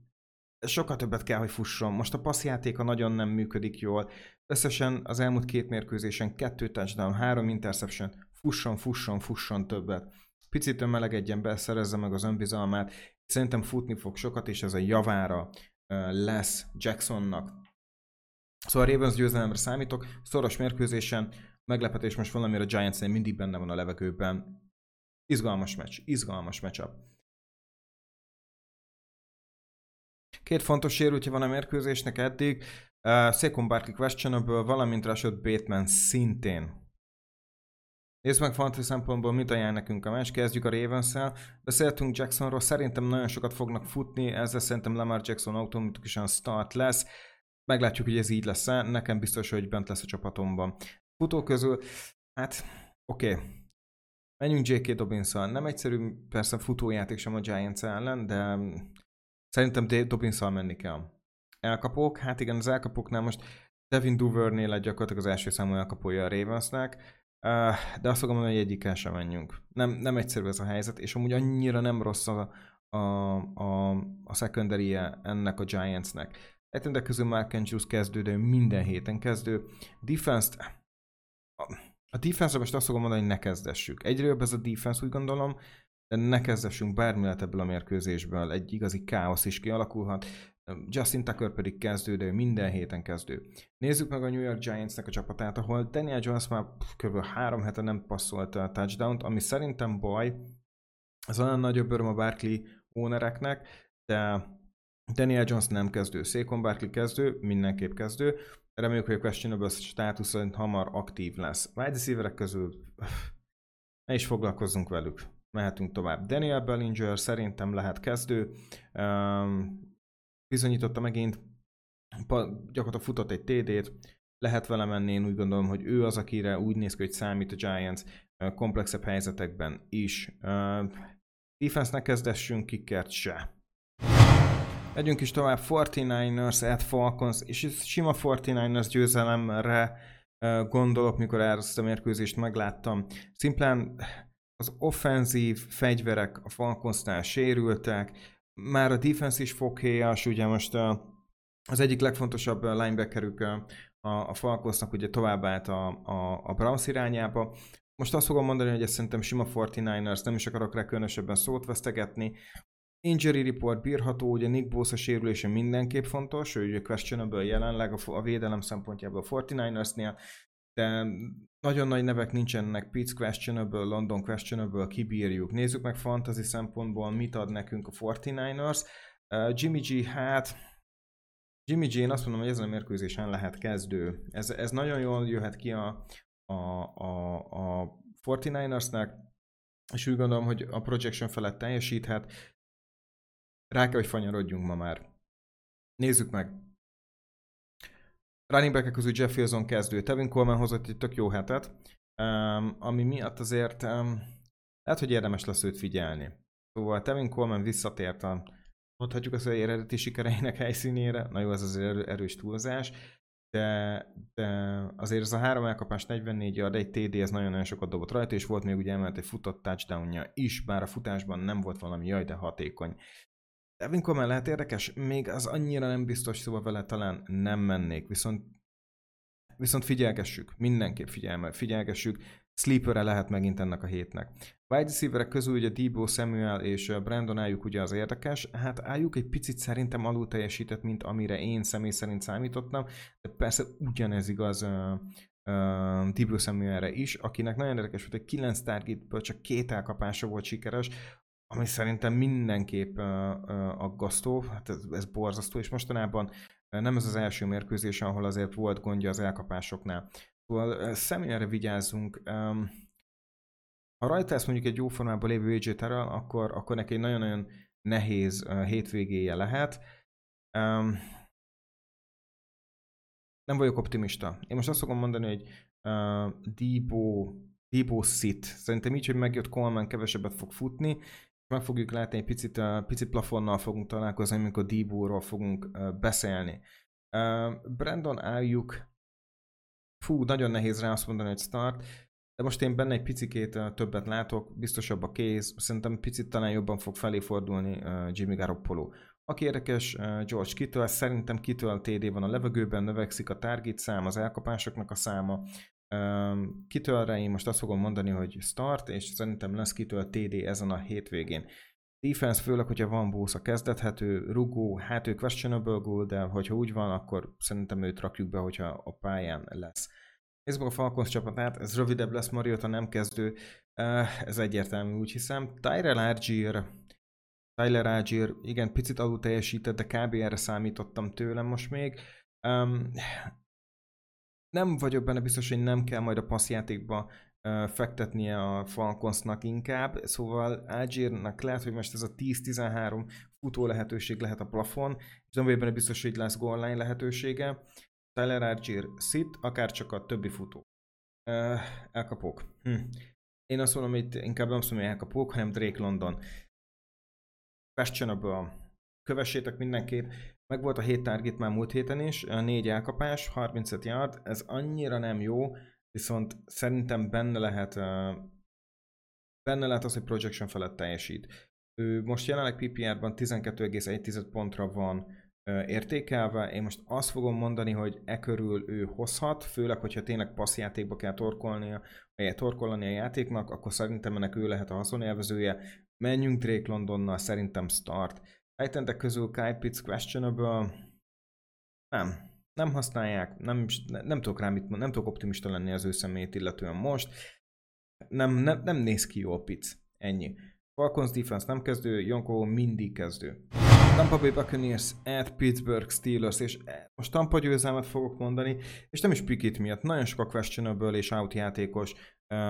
Sokkal többet kell, hogy fusson. Most a passzjátéka nagyon nem működik jól. Összesen az elmúlt két mérkőzésen kettő touchdown, három interception, fusson, fusson, fusson többet. Picit önmelegedjen be, szerezze meg az önbizalmát. Szerintem futni fog sokat, és ez a javára lesz Jacksonnak. Szóval a Ravens győzelemre számítok, szoros mérkőzésen, meglepetés most valamire a giants mindig benne van a levegőben. Izgalmas meccs, izgalmas matchup. Két fontos sérültje van a mérkőzésnek eddig. Uh, Saquon Barkley questionable, valamint Rashad Bateman szintén. Nézzük meg fantasy szempontból, mit ajánl nekünk a meccs. Kezdjük a ravens -szel. Beszéltünk Jacksonról, szerintem nagyon sokat fognak futni, ezzel szerintem Lamar Jackson automatikusan start lesz. Meglátjuk, hogy ez így lesz -e. Nekem biztos, hogy bent lesz a csapatomban. Futó közül, hát oké. Okay. Menjünk J.K. dobbins. Nem egyszerű, persze futójáték sem a Giants ellen, de szerintem dobbins menni kell. Elkapók, hát igen, az elkapóknál most Devin Duvernay lett gyakorlatilag az első számú elkapója a Ravensnek, de azt fogom mondani, hogy egyikkel sem menjünk. Nem, nem egyszerű ez a helyzet, és amúgy annyira nem rossz a, a, a, a ennek a Giantsnek. Egytendek közül Mark Andrews kezdő, de minden héten kezdő. Defense-t, a, defense most azt fogom mondani, hogy ne kezdessük. Jobb ez a defense, úgy gondolom, de ne kezdessünk bármi lehet ebből a mérkőzésből. Egy igazi káosz is kialakulhat. Justin Tucker pedig kezdő, de ő minden héten kezdő. Nézzük meg a New York Giants-nek a csapatát, ahol Daniel Jones már kb. három hete nem passzolt a touchdown ami szerintem baj. Ez olyan nagyobb öröm a Barkley ownereknek, de Daniel Jones nem kezdő, Saquon Barkley kezdő, mindenképp kezdő. Reméljük, hogy a questionable státusz hamar aktív lesz. Wide receiverek közül ne is foglalkozzunk velük. Mehetünk tovább. Daniel Bellinger szerintem lehet kezdő. Um, bizonyította megint, gyakorlatilag futott egy TD-t, lehet vele menni, én úgy gondolom, hogy ő az, akire úgy néz ki, hogy számít a Giants komplexebb helyzetekben is. Defense-nek kezdessünk, kikert se. Megyünk is tovább, 49ers at Falcons, és sima 49ers győzelemre gondolok, mikor ezt a mérkőzést megláttam. Szimplán az offenzív fegyverek a Falconsnál sérültek, már a defense is foghéjas, ugye most az egyik legfontosabb linebackerük a, a Falconsnak ugye tovább állt a, a, a Browns irányába. Most azt fogom mondani, hogy ez szerintem sima 49ers, nem is akarok rá különösebben szót vesztegetni. Injury report bírható, ugye Nick Bosa sérülése mindenképp fontos, ő ugye questionable jelenleg a, a védelem szempontjából a 49ersnél, de nagyon nagy nevek nincsenek, Pitts questionable, London questionable, kibírjuk. Nézzük meg fantasy szempontból, mit ad nekünk a 49ers. Uh, Jimmy G, hát Jimmy G, én azt mondom, hogy ezen a mérkőzésen lehet kezdő. Ez, ez nagyon jól jöhet ki a, a, a, a 49ersnek, és úgy gondolom, hogy a projection felett teljesíthet. Rá kell, hogy fanyarodjunk ma már. Nézzük meg. Running back közül Jeff Wilson kezdő. Tevin Coleman hozott egy tök jó hetet, um, ami miatt azért um, lehet, hogy érdemes lesz őt figyelni. Szóval Tevin Coleman visszatért a mondhatjuk hogy eredeti sikereinek helyszínére, na jó, ez azért erős túlzás, de, de azért ez a három elkapás 44 yard, egy TD, ez nagyon-nagyon sokat dobott rajta, és volt még ugye emelt egy futott touchdownja is, bár a futásban nem volt valami jaj, de hatékony. Devin Coleman lehet érdekes? Még az annyira nem biztos, szóval vele talán nem mennék, viszont viszont figyelgessük, mindenképp figyelme, figyelgessük, sleeper lehet megint ennek a hétnek. Wide receiverek közül ugye Debo Samuel és Brandon álljuk ugye az érdekes, hát álljuk egy picit szerintem alul teljesített, mint amire én személy szerint számítottam, de persze ugyanez igaz uh, uh, Debo Samuelre is, akinek nagyon érdekes volt, hogy 9 targetből csak két elkapása volt sikeres, ami szerintem mindenképp aggasztó, hát ez, ez borzasztó, és mostanában nem ez az első mérkőzés, ahol azért volt gondja az elkapásoknál. Szóval személyre vigyázzunk. Ha rajta lesz mondjuk egy jó formában lévő AJ Terrell, akkor, akkor neki egy nagyon-nagyon nehéz hétvégéje lehet. Nem vagyok optimista. Én most azt fogom mondani, hogy Debo, Debo sit. Szerintem így, hogy megjött Coleman, kevesebbet fog futni, meg fogjuk látni, egy picit, picit plafonnal fogunk találkozni, amikor Dibóról fogunk beszélni. Brandon álljuk, fú, nagyon nehéz rá azt mondani, hogy start, de most én benne egy picikét többet látok, biztosabb a kéz, szerintem picit talán jobban fog felé fordulni Jimmy Garoppolo. Aki érdekes, George Kittle, szerintem Kittle TD van a levegőben, növekszik a target szám, az elkapásoknak a száma, Kitőlre én most azt fogom mondani, hogy start, és szerintem lesz kitől TD ezen a hétvégén. Defense főleg, hogyha van bósza kezdethető, rugó, hát ő questionable goal, de hogyha úgy van, akkor szerintem őt rakjuk be, hogyha a pályán lesz. Nézzük a Falcons csapatát, ez rövidebb lesz Mariota nem kezdő, ez egyértelmű, úgy hiszem. Tyrell Argier, Tyler Argier, igen, picit alul teljesített, de kb. erre számítottam tőlem most még. Um, nem vagyok benne biztos, hogy nem kell majd a passzjátékba uh, fektetnie a Falconsnak inkább, szóval Algiernak lehet, hogy most ez a 10-13 futó lehetőség lehet a plafon, és nem vagyok benne biztos, hogy lesz goal line lehetősége. Tyler Argier szit, akár csak a többi futó. Elkapok. Hm. Én azt mondom, hogy inkább nem azt mondom, hogy elkapok, hanem Drake London. Questionable. Kövessétek mindenképp. Meg volt a 7 target már múlt héten is, 4 elkapás, 35 yard, ez annyira nem jó, viszont szerintem benne lehet, benne lehet az, hogy projection felett teljesít. Ő most jelenleg PPR-ban 12,1 pontra van értékelve. Én most azt fogom mondani, hogy e körül ő hozhat, főleg, hogyha tényleg passzjátékba kell torkolnia, vagy torkolni a játéknak, akkor szerintem ennek ő lehet a haszonélvezője. Menjünk Drake Londonnal, szerintem start. Titan közül Kyle Pitts questionable. Nem. Nem használják, nem, nem, tudok rá mit, nem tudok optimista lenni az ő személyét illetően most. Nem, nem, nem néz ki jó a Pitts. Ennyi. Falcons defense nem kezdő, Jonko mindig kezdő. Tampa Bay Buccaneers at Pittsburgh Steelers, és most Tampa győzelmet fogok mondani, és nem is Pickett miatt, nagyon sok a questionable és out játékos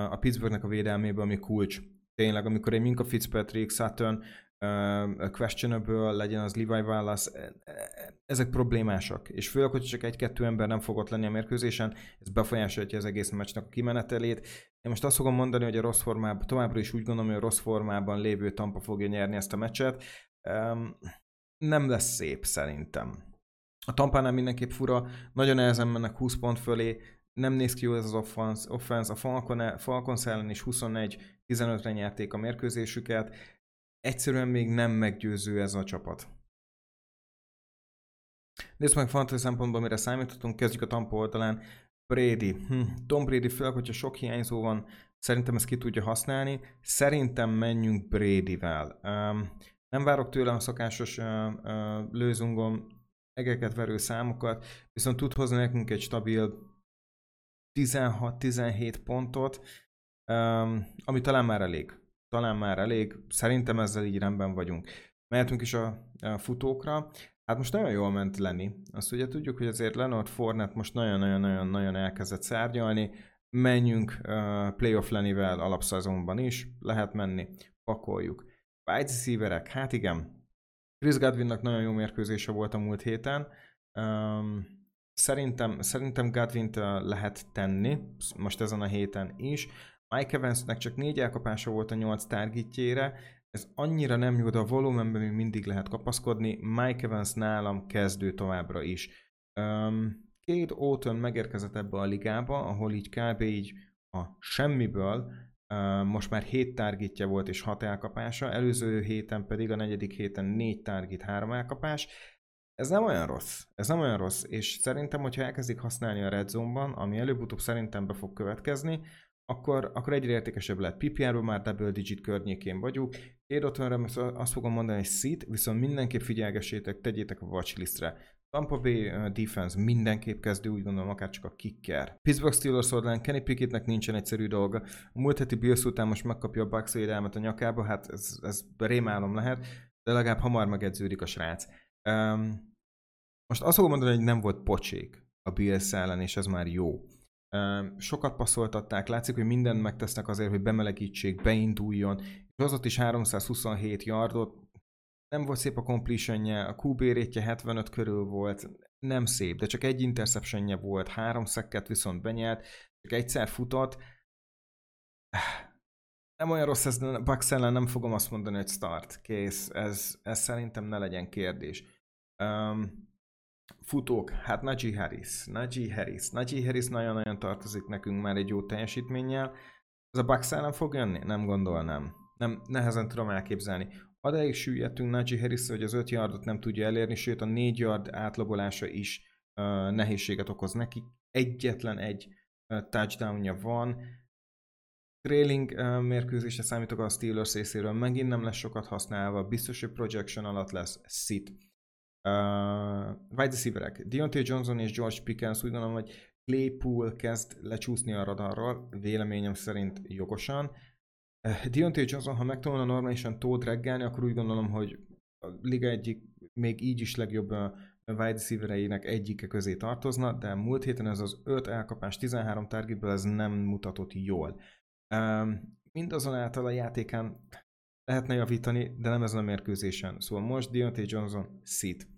a Pittsburghnek a védelméből, ami kulcs. Tényleg, amikor egy Minka Fitzpatrick, uh, questionable, legyen az Levi Wallace, e, e, ezek problémásak. És főleg, hogy csak egy-kettő ember nem fogott lenni a mérkőzésen, ez befolyásolja az egész meccsnek a kimenetelét. Én most azt fogom mondani, hogy a rossz formában, továbbra is úgy gondolom, hogy a rossz formában lévő Tampa fogja nyerni ezt a meccset. Nem lesz szép szerintem. A Tampánál mindenképp fura, nagyon nehezen mennek 20 pont fölé, nem néz ki jó ez az offense, offense. a Falcon, Falcons ellen is 21-15-re nyerték a mérkőzésüket, egyszerűen még nem meggyőző ez a csapat. Nézzük meg fantasy szempontból, mire számíthatunk, kezdjük a Tampa oldalán. Brady. Hm. Tom Brady főleg, hogyha sok hiányzó van, szerintem ezt ki tudja használni. Szerintem menjünk Bradyvel. Um, nem várok tőle a szokásos uh, uh, lőzungon egeket verő számokat, viszont tud hozni nekünk egy stabil 16-17 pontot, um, ami talán már elég. Talán már elég. Szerintem ezzel így rendben vagyunk. Mehetünk is a, a futókra. Hát most nagyon jól ment Lenni. Azt ugye tudjuk, hogy azért Leonard Fournette most nagyon-nagyon-nagyon-nagyon elkezdett szárnyalni. Menjünk uh, playoff Lennivel alapszezonban is. Lehet menni. Pakoljuk. Wide receiverek, hát igen. Chris Godwinnak nagyon jó mérkőzése volt a múlt héten. Um, Szerintem, szerintem godwin lehet tenni, most ezen a héten is. Mike Evansnek csak négy elkapása volt a nyolc targetjére, ez annyira nem de a volumenben még mindig lehet kapaszkodni. Mike Evans nálam kezdő továbbra is. Um, Kate Auton megérkezett ebbe a ligába, ahol így kb. így a semmiből uh, most már 7 targetja volt és 6 elkapása, előző héten pedig a negyedik héten 4 target, 3 elkapás ez nem olyan rossz. Ez nem olyan rossz, és szerintem, hogyha elkezdik használni a Red Zone-ban, ami előbb-utóbb szerintem be fog következni, akkor, akkor egyre értékesebb lehet. PPR-ben már double digit környékén vagyunk. Én azt fogom mondani, hogy szit, viszont mindenképp figyelgessétek, tegyétek a watchlistre. Tampa Bay defense mindenképp kezdő, úgy gondolom, akár csak a kicker. Pittsburgh Steelers oldalán Kenny Pickettnek nincsen egyszerű dolga. A múlt heti Bills után most megkapja a Bucks védelmet a nyakába, hát ez, ez rémálom lehet, de legalább hamar megedződik a srác. Um, most azt fogom mondani, hogy nem volt pocsék a Bills ellen, és ez már jó. Sokat passzoltatták, látszik, hogy mindent megtesznek azért, hogy bemelegítsék, beinduljon, és az ott is 327 yardot, nem volt szép a completionje, a QB rétje 75 körül volt, nem szép, de csak egy interceptionje volt, három szekket viszont benyelt, csak egyszer futott. Nem olyan rossz ez, Bucks ellen nem fogom azt mondani, hogy start, kész, ez, ez szerintem ne legyen kérdés. Um, Futók, hát Najee Harris, Najee Harris, Najee Harris nagyon-nagyon tartozik nekünk már egy jó teljesítménnyel. Ez a Bucks ellen fog jönni? Nem gondolnám. Nem, nehezen tudom elképzelni. Adáig süllyedtünk Najee harris hogy az 5 yardot nem tudja elérni, sőt a 4 yard átlagolása is uh, nehézséget okoz neki. Egyetlen egy touchdownja van. Trailing uh, mérkőzésre számítok a Steelers részéről, megint nem lesz sokat használva, biztos, hogy projection alatt lesz sit. Uh, wide receiverek, Deontay Johnson és George Pickens úgy gondolom, hogy Claypool kezd lecsúszni a radarról, véleményem szerint jogosan. Uh, Deontay Johnson, ha megtanulna normálisan tót reggelni, akkor úgy gondolom, hogy a liga egyik még így is legjobb wide receivereinek egyike közé tartozna, de múlt héten ez az 5 elkapás 13 targetből ez nem mutatott jól. Um, mindazonáltal a játékán lehetne javítani, de nem ezen a mérkőzésen. Szóval most Deontay Johnson szít.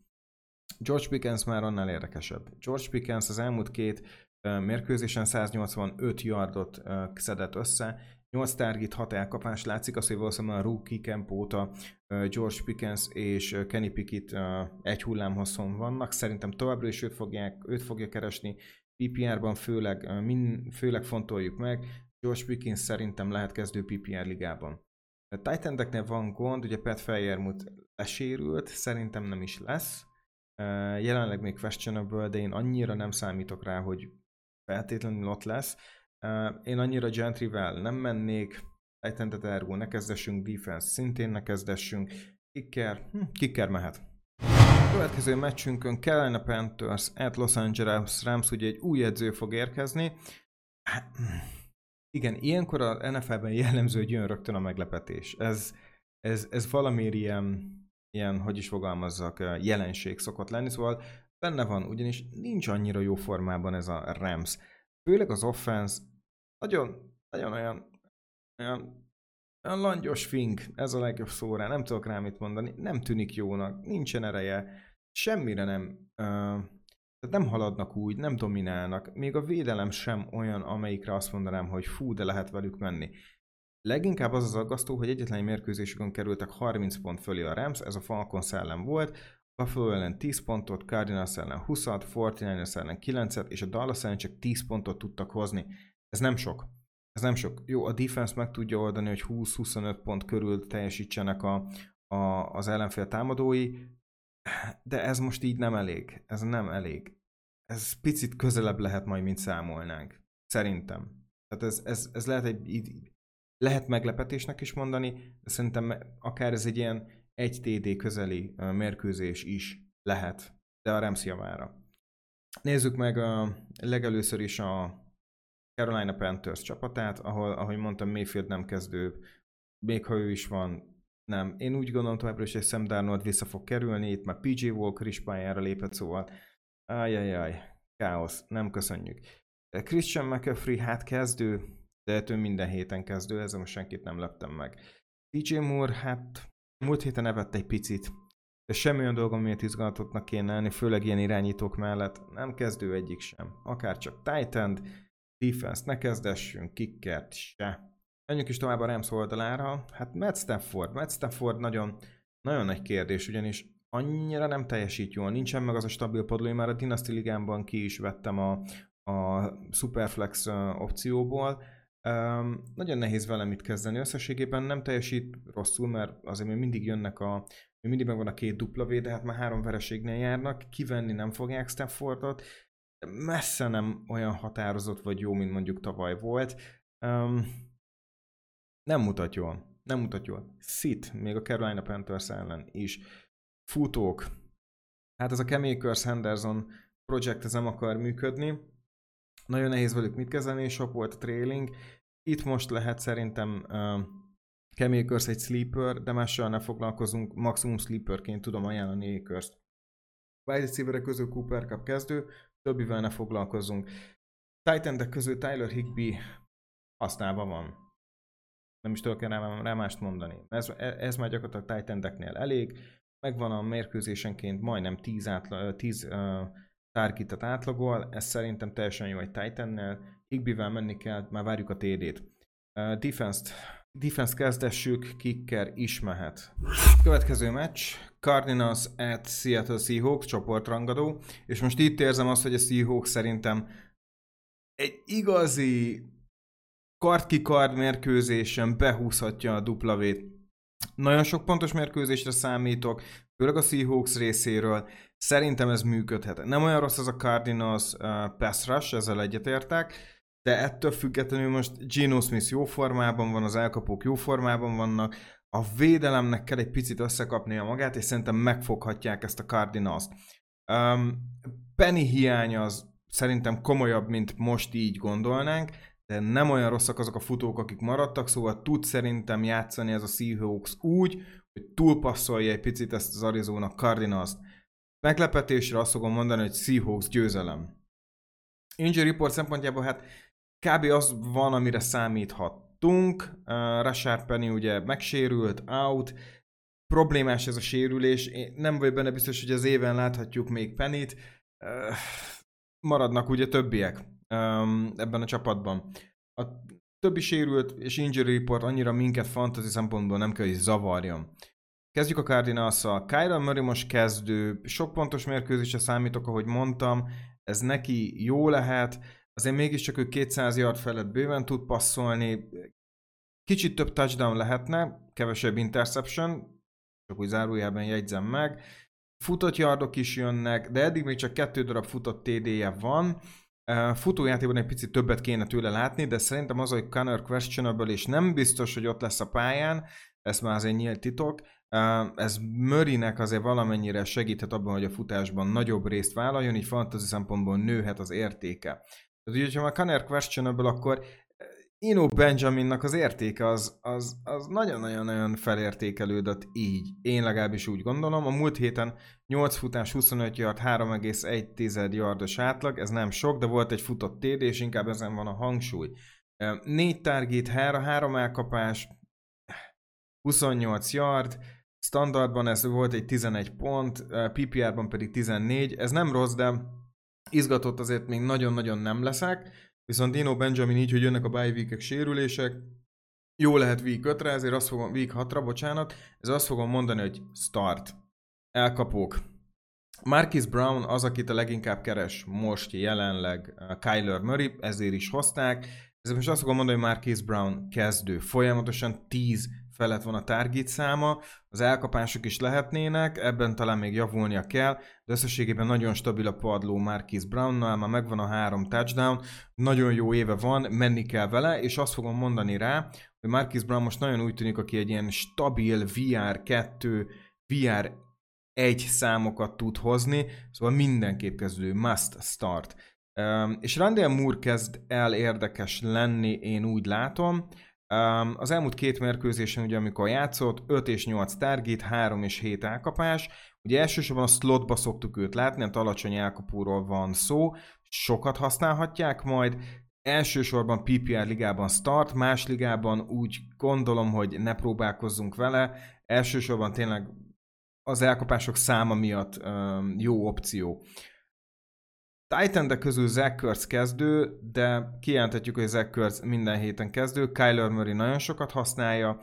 George Pickens már annál érdekesebb. George Pickens az elmúlt két mérkőzésen 185 yardot szedett össze, 8 target, 6 elkapás látszik, az, hogy valószínűleg a rookie camp óta George Pickens és Kenny Pickett egy hullámhosszon vannak. Szerintem továbbra is őt, fogják, őt fogja keresni. PPR-ban főleg, min, főleg fontoljuk meg. George Pickens szerintem lehet kezdő PPR ligában. A titan van gond, ugye Pat Fejermut lesérült, szerintem nem is lesz. Jelenleg még questionable, de én annyira nem számítok rá, hogy feltétlenül ott lesz. Én annyira gentryvel nem mennék, Titan Ergo ne kezdessünk, defense szintén ne kezdessünk, kicker, hm, kicker mehet. Következő meccsünkön Carolina Panthers at Los Angeles Rams, ugye egy új edző fog érkezni. Hát, igen, ilyenkor a NFL-ben jellemző, hogy jön rögtön a meglepetés. Ez, ez, ez valamiért ilyen, ilyen, hogy is fogalmazzak, jelenség szokott lenni, szóval benne van, ugyanis nincs annyira jó formában ez a Rams. Főleg az offense nagyon, nagyon olyan, olyan, olyan langyos fink, ez a legjobb szó rá, nem tudok rá mit mondani, nem tűnik jónak, nincsen ereje, semmire nem, uh, tehát nem haladnak úgy, nem dominálnak, még a védelem sem olyan, amelyikre azt mondanám, hogy fú, de lehet velük menni. Leginkább az az aggasztó, hogy egyetlen mérkőzésükön kerültek 30 pont fölé a Rams, ez a Falcons ellen volt, Buffalo ellen 10 pontot, Cardinals ellen 20-at, 49ers ellen 9-et, és a Dallas ellen csak 10 pontot tudtak hozni. Ez nem sok. Ez nem sok. Jó, a defense meg tudja oldani, hogy 20-25 pont körül teljesítsenek a, a, az ellenfél támadói, de ez most így nem elég. Ez nem elég. Ez picit közelebb lehet majd, mint számolnánk. Szerintem. Tehát ez, ez, ez lehet egy, lehet meglepetésnek is mondani, de szerintem akár ez egy ilyen egy TD közeli mérkőzés is lehet, de a Rams javára. Nézzük meg a legelőször is a Carolina Panthers csapatát, ahol, ahogy mondtam, Mayfield nem kezdő, még ha ő is van, nem. Én úgy gondolom továbbra is, hogy Sam Darnold vissza fog kerülni, itt már PJ Walker is pályára lépett, szóval ajajaj, káosz, nem köszönjük. Christian McCaffrey, hát kezdő, de ő minden héten kezdő, ezzel most senkit nem leptem meg. DJ Moore, hát múlt héten evett egy picit, de semmi olyan dolgom, miért izgalatottnak kéne lenni, főleg ilyen irányítók mellett, nem kezdő egyik sem. Akár csak Titan, defense ne kezdessünk, kickert se. Menjünk is tovább a Rams oldalára. Hát Matt Stafford. Matt Stafford nagyon, nagyon nagy kérdés, ugyanis annyira nem teljesít jól. Nincsen meg az a stabil padlói, már a Dynasty Ligámban ki is vettem a, a Superflex opcióból. Um, nagyon nehéz vele mit kezdeni. Összességében nem teljesít rosszul, mert azért még mindig jönnek a még mindig megvan a két dupla véd, de hát már három vereségnél járnak, kivenni nem fogják Staffordot, messze nem olyan határozott vagy jó, mint mondjuk tavaly volt. Um, nem mutat jól. Nem mutat jól. Szit, még a Carolina Panthers ellen is. Futók. Hát ez a Chemikers Henderson projekt ez nem akar működni. Nagyon nehéz velük mit kezdeni, sok volt trailing. Itt most lehet szerintem uh, Chemikers egy sleeper, de mással ne foglalkozunk, maximum sleeperként tudom ajánlani Akers-t. Wide receiver közül Cooper Cup kezdő, többivel ne foglalkozzunk. titan közül Tyler Higby használva van. Nem is tudok rá, mást mondani. Ez, ez már gyakorlatilag titan elég. Megvan a mérkőzésenként majdnem 10, átla, 10 uh, targetet átlagol, ez szerintem teljesen jó egy Titan-nel. Higby-vel menni kell, már várjuk a TD-t. Uh, defense-t Defense kezdessük, kicker is mehet. Következő meccs, Cardinals at Seattle Seahawks, csoportrangadó, és most itt érzem azt, hogy a Seahawks szerintem egy igazi kard-kikard mérkőzésen behúzhatja a duplavét. Nagyon sok pontos mérkőzésre számítok, főleg a Seahawks részéről. Szerintem ez működhet. Nem olyan rossz az a Cardinals uh, pass rush, ezzel egyetértek, de ettől függetlenül most Geno Smith jó formában van, az elkapók jó formában vannak, a védelemnek kell egy picit összekapnia magát, és szerintem megfoghatják ezt a Cardinals-t. Um, Penny hiány az szerintem komolyabb, mint most így gondolnánk, de nem olyan rosszak azok a futók, akik maradtak, szóval tud szerintem játszani ez a Seahawks úgy, hogy túlpasszolja egy picit ezt az Arizona Cardinals-t. Meglepetésre azt fogom mondani, hogy Seahawks győzelem. Injury report szempontjából hát kb. az van, amire számíthattunk. Uh, Rashard Penny ugye megsérült, out, problémás ez a sérülés, én nem vagy benne biztos, hogy az éven láthatjuk még Penit. Uh, maradnak ugye többiek um, ebben a csapatban. A többi sérült és injury report annyira minket fantasy szempontból nem kell, hogy zavarjon. Kezdjük a Cardinals-szal. Kyler Murray most kezdő, sok pontos mérkőzésre számítok, ahogy mondtam, ez neki jó lehet, azért mégiscsak ő 200 yard felett bőven tud passzolni, kicsit több touchdown lehetne, kevesebb interception, csak úgy zárójában jegyzem meg, futott yardok is jönnek, de eddig még csak kettő darab futott TD-je van, Futójátékban egy picit többet kéne tőle látni, de szerintem az, hogy Connor questionable, és nem biztos, hogy ott lesz a pályán, ez már azért nyílt titok, ez Mörinek azért valamennyire segíthet abban, hogy a futásban nagyobb részt vállaljon, így fantasy szempontból nőhet az értéke. Tehát, hogyha már Connor questionable, akkor Ino Benjaminnak az értéke az, az, az nagyon-nagyon-nagyon felértékelődött így. Én legalábbis úgy gondolom. A múlt héten 8 futás, 25 yard, 3,1 yardos átlag, ez nem sok, de volt egy futott TD, és inkább ezen van a hangsúly. 4 target, 3 elkapás, 28 yard, standardban ez volt egy 11 pont, PPR-ban pedig 14, ez nem rossz, de izgatott azért még nagyon-nagyon nem leszek, viszont Dino Benjamin így, hogy jönnek a bye sérülések, jó lehet week 5-re, ezért azt fogom, week 6-ra, bocsánat, ez azt fogom mondani, hogy start. Elkapók. Marcus Brown az, akit a leginkább keres most jelenleg Kyler Murray, ezért is hozták. Ezért most azt fogom mondani, hogy Marcus Brown kezdő. Folyamatosan 10 felett van a target száma, az elkapások is lehetnének, ebben talán még javulnia kell, de összességében nagyon stabil a padló Marquis Brownnal, már megvan a három touchdown, nagyon jó éve van, menni kell vele, és azt fogom mondani rá, hogy Marquis Brown most nagyon úgy tűnik, aki egy ilyen stabil VR2, VR egy számokat tud hozni, szóval mindenképp kezdő, must start. Um, és Randall Moore kezd el érdekes lenni, én úgy látom. Az elmúlt két mérkőzésen, ugye amikor játszott, 5 és 8 target, 3 és 7 elkapás. Ugye elsősorban a slotba szoktuk őt látni, mert alacsony elkapóról van szó, sokat használhatják majd. Elsősorban PPR ligában start, más ligában úgy gondolom, hogy ne próbálkozzunk vele. Elsősorban tényleg az elkapások száma miatt um, jó opció titan közül Zach Kurtz kezdő, de kijelenthetjük, hogy Zach Kurtz minden héten kezdő. Kyler Murray nagyon sokat használja,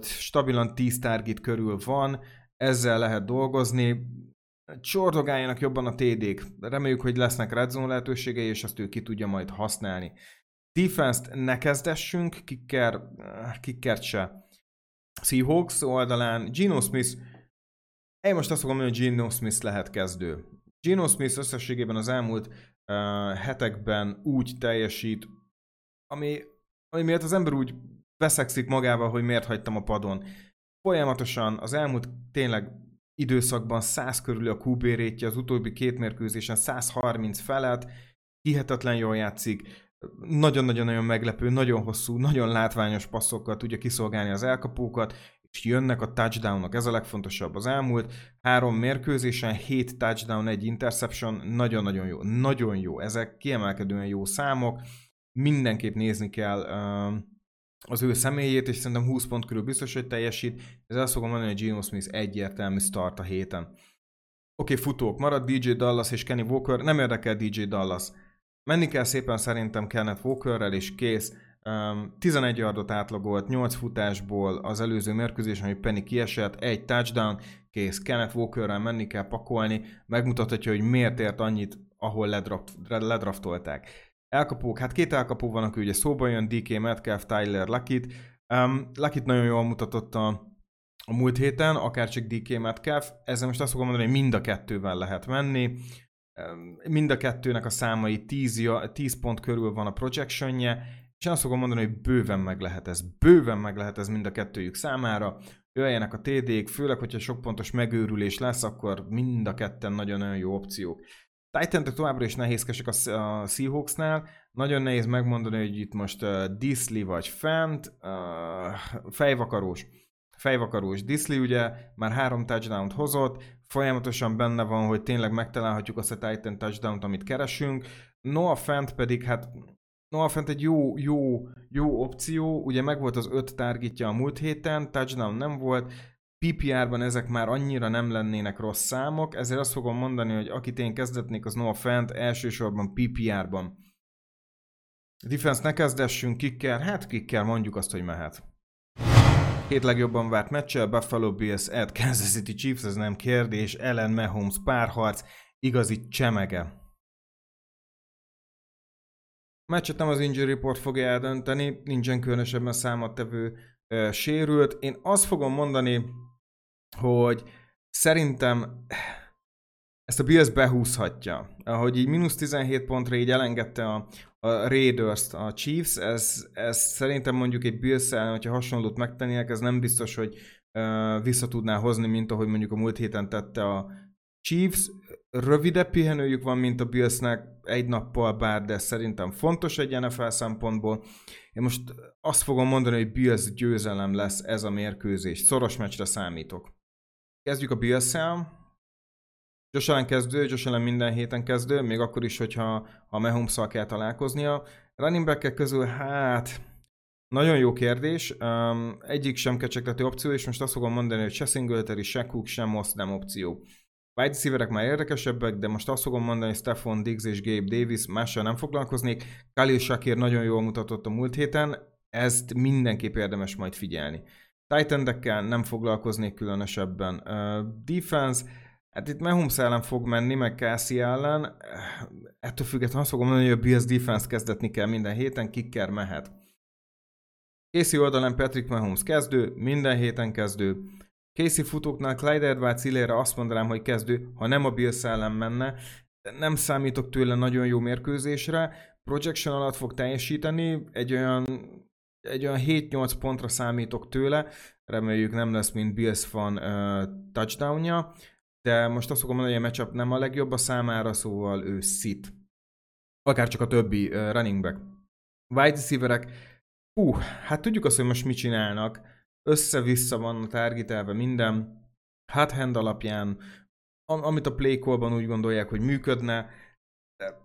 stabilan 10 target körül van, ezzel lehet dolgozni. Csordogáljanak jobban a TD-k. Reméljük, hogy lesznek red zone lehetőségei, és azt ő ki tudja majd használni. Defense-t ne kezdessünk, kicker, kickert se. Seahawks oldalán Geno Smith, én most azt fogom mondani, hogy Geno Smith lehet kezdő. Geno Smith összességében az elmúlt uh, hetekben úgy teljesít, ami, ami miatt az ember úgy veszekszik magával, hogy miért hagytam a padon. Folyamatosan az elmúlt tényleg időszakban 100 körül a QB rétje, az utóbbi két mérkőzésen 130 felett, hihetetlen jól játszik, nagyon-nagyon-nagyon meglepő, nagyon hosszú, nagyon látványos passzokkal tudja kiszolgálni az elkapókat, és jönnek a touchdownok, ez a legfontosabb. Az elmúlt három mérkőzésen 7 touchdown, egy interception, nagyon-nagyon jó, nagyon jó. Ezek kiemelkedően jó számok, mindenképp nézni kell az ő személyét, és szerintem 20 pont körül biztos, hogy teljesít. Ez azt fogom mondani, hogy Geno Smith egyértelmű start a héten. Oké, okay, futók, marad DJ Dallas és Kenny Walker, nem érdekel DJ Dallas. Menni kell szépen szerintem Kenneth Walkerrel, és kész 11 yardot átlagolt, 8 futásból az előző mérkőzésen, hogy Penny kiesett, egy touchdown, kész, Kenneth Walkerrel menni kell pakolni, megmutathatja, hogy miért ért annyit, ahol ledraft, ledraftolták. Elkapók, hát két elkapó van, aki ugye szóba jön, DK Metcalf, Tyler Luckit. Um, Luckit nagyon jól mutatott a, a múlt héten, akár csak DK Metcalf, ezzel most azt fogom mondani, hogy mind a kettővel lehet menni. mind a kettőnek a számai 10, 10 pont körül van a projectionje, és én azt fogom mondani, hogy bőven meg lehet ez. Bőven meg lehet ez mind a kettőjük számára. Jöjjenek a TD-k, főleg, hogyha sok pontos megőrülés lesz, akkor mind a ketten nagyon-nagyon jó opciók. titan továbbra is nehézkesek a, Seahawksnál. Nagyon nehéz megmondani, hogy itt most uh, Disley vagy Fent, uh, fejvakarós. Fejvakarós Disley ugye már három touchdown hozott, folyamatosan benne van, hogy tényleg megtalálhatjuk azt a Titan touchdown amit keresünk. Noah Fent pedig hát Noah Fent egy jó, jó, jó opció, ugye megvolt az öt targetja a múlt héten, touchdown nem volt, PPR-ban ezek már annyira nem lennének rossz számok, ezért azt fogom mondani, hogy akit én kezdetnék, az Noah Fent elsősorban PPR-ban. Defense ne kezdessünk, kikkel, hát kikkel mondjuk azt, hogy mehet. Két legjobban várt meccsel, Buffalo Bills at Kansas City Chiefs, ez nem kérdés, Ellen Mahomes párharc, igazi csemege. Meccset nem az injury report fogja eldönteni, nincsen különösebben számottevő uh, sérült. Én azt fogom mondani, hogy szerintem ezt a Bills behúzhatja. Ahogy így mínusz 17 pontra így elengedte a, a raiders a Chiefs, ez, ez szerintem mondjuk egy bills ellen, hogyha hasonlót megtennének, ez nem biztos, hogy uh, vissza tudná hozni, mint ahogy mondjuk a múlt héten tette a Chiefs. Rövidebb pihenőjük van, mint a Billsnek, egy nappal bár, de szerintem fontos egy NFL szempontból. Én most azt fogom mondani, hogy Bills győzelem lesz ez a mérkőzés. Szoros meccsre számítok. Kezdjük a Bills-el. Josh Allen kezdő, Josh Allen minden héten kezdő, még akkor is, hogyha a mahomes kell találkoznia. Running back közül, hát nagyon jó kérdés. Um, egyik sem kecsegtető opció, és most azt fogom mondani, hogy se Singletary, se Cook, se Moss nem opció. Wide receiverek már érdekesebbek, de most azt fogom mondani, hogy Stefan Diggs és Gabe Davis mással nem foglalkoznék. Khalil Shakir nagyon jól mutatott a múlt héten, ezt mindenképp érdemes majd figyelni. Titan nem foglalkoznék különösebben. Uh, defense, Hát itt Mahomes ellen fog menni, meg Cassie ellen. Ettől függetlenül azt fogom mondani, hogy a Bills defense kezdetni kell minden héten, kicker mehet. Casey oldalán Patrick Mahomes kezdő, minden héten kezdő. Casey futóknál Clyde Edwards illére azt mondanám, hogy kezdő, ha nem a Bills ellen menne. Nem számítok tőle nagyon jó mérkőzésre. Projection alatt fog teljesíteni, egy olyan, egy olyan 7-8 pontra számítok tőle. Reméljük nem lesz, mint Bills fan uh, touchdownja de most azt fogom mondani, hogy a matchup nem a legjobb a számára, szóval ő szit. Akár csak a többi uh, running back. Wide receiverek, hú, hát tudjuk azt, hogy most mit csinálnak. Össze-vissza van a targetelve minden. Hát hand alapján, am- amit a play call-ban úgy gondolják, hogy működne, de,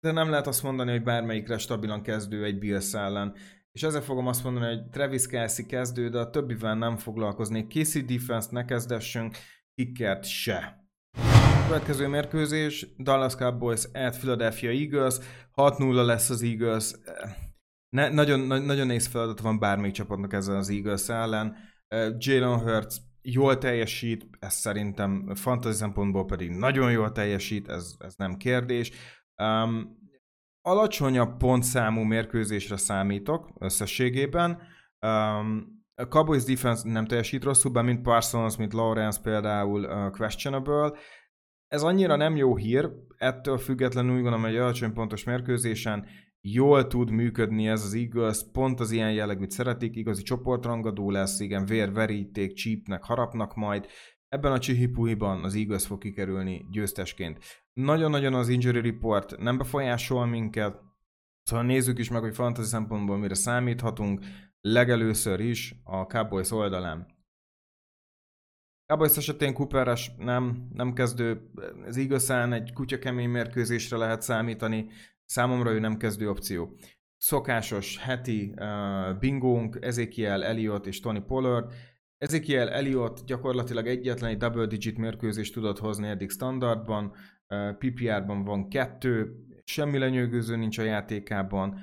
de nem lehet azt mondani, hogy bármelyikre stabilan kezdő egy Bills ellen. És ezzel fogom azt mondani, hogy Travis Kelsey kezdő, de a többivel nem foglalkoznék. Casey defense ne kezdessünk, kickert se. Következő mérkőzés, Dallas Cowboys at Philadelphia Eagles, 6-0 lesz az Eagles. Ne, nagyon, na, nagyon nehéz feladat van bármelyik csapatnak ezzel az Eagles ellen. Jalen Hurts jól teljesít, ez szerintem fantasy szempontból pedig nagyon jól teljesít, ez, ez nem kérdés. Um, alacsonyabb pontszámú mérkőzésre számítok összességében. Um, a Cowboys defense nem teljesít rosszul, be, mint Parsons, mint Lawrence például uh, questionable. Ez annyira nem jó hír, ettől függetlenül úgy gondolom, hogy egy alacsony pontos mérkőzésen jól tud működni ez az Eagles, pont az ilyen jellegűt szeretik, igazi csoportrangadó lesz, igen, vérveríték, csípnek, harapnak majd. Ebben a csihipuhiban az Eagles fog kikerülni győztesként. Nagyon-nagyon az injury report nem befolyásol minket, szóval nézzük is meg, hogy fantasy szempontból mire számíthatunk legelőször is a Cowboys oldalán. Cowboys esetén Cooperes nem, nem kezdő, ez igazán egy kutya kemény mérkőzésre lehet számítani, számomra ő nem kezdő opció. Szokásos heti uh, bingónk, Ezekiel Elliot és Tony Pollard. Ezekiel Elliot gyakorlatilag egyetlen egy double digit mérkőzést tudott hozni eddig standardban, uh, PPR-ban van kettő, semmi lenyűgöző nincs a játékában,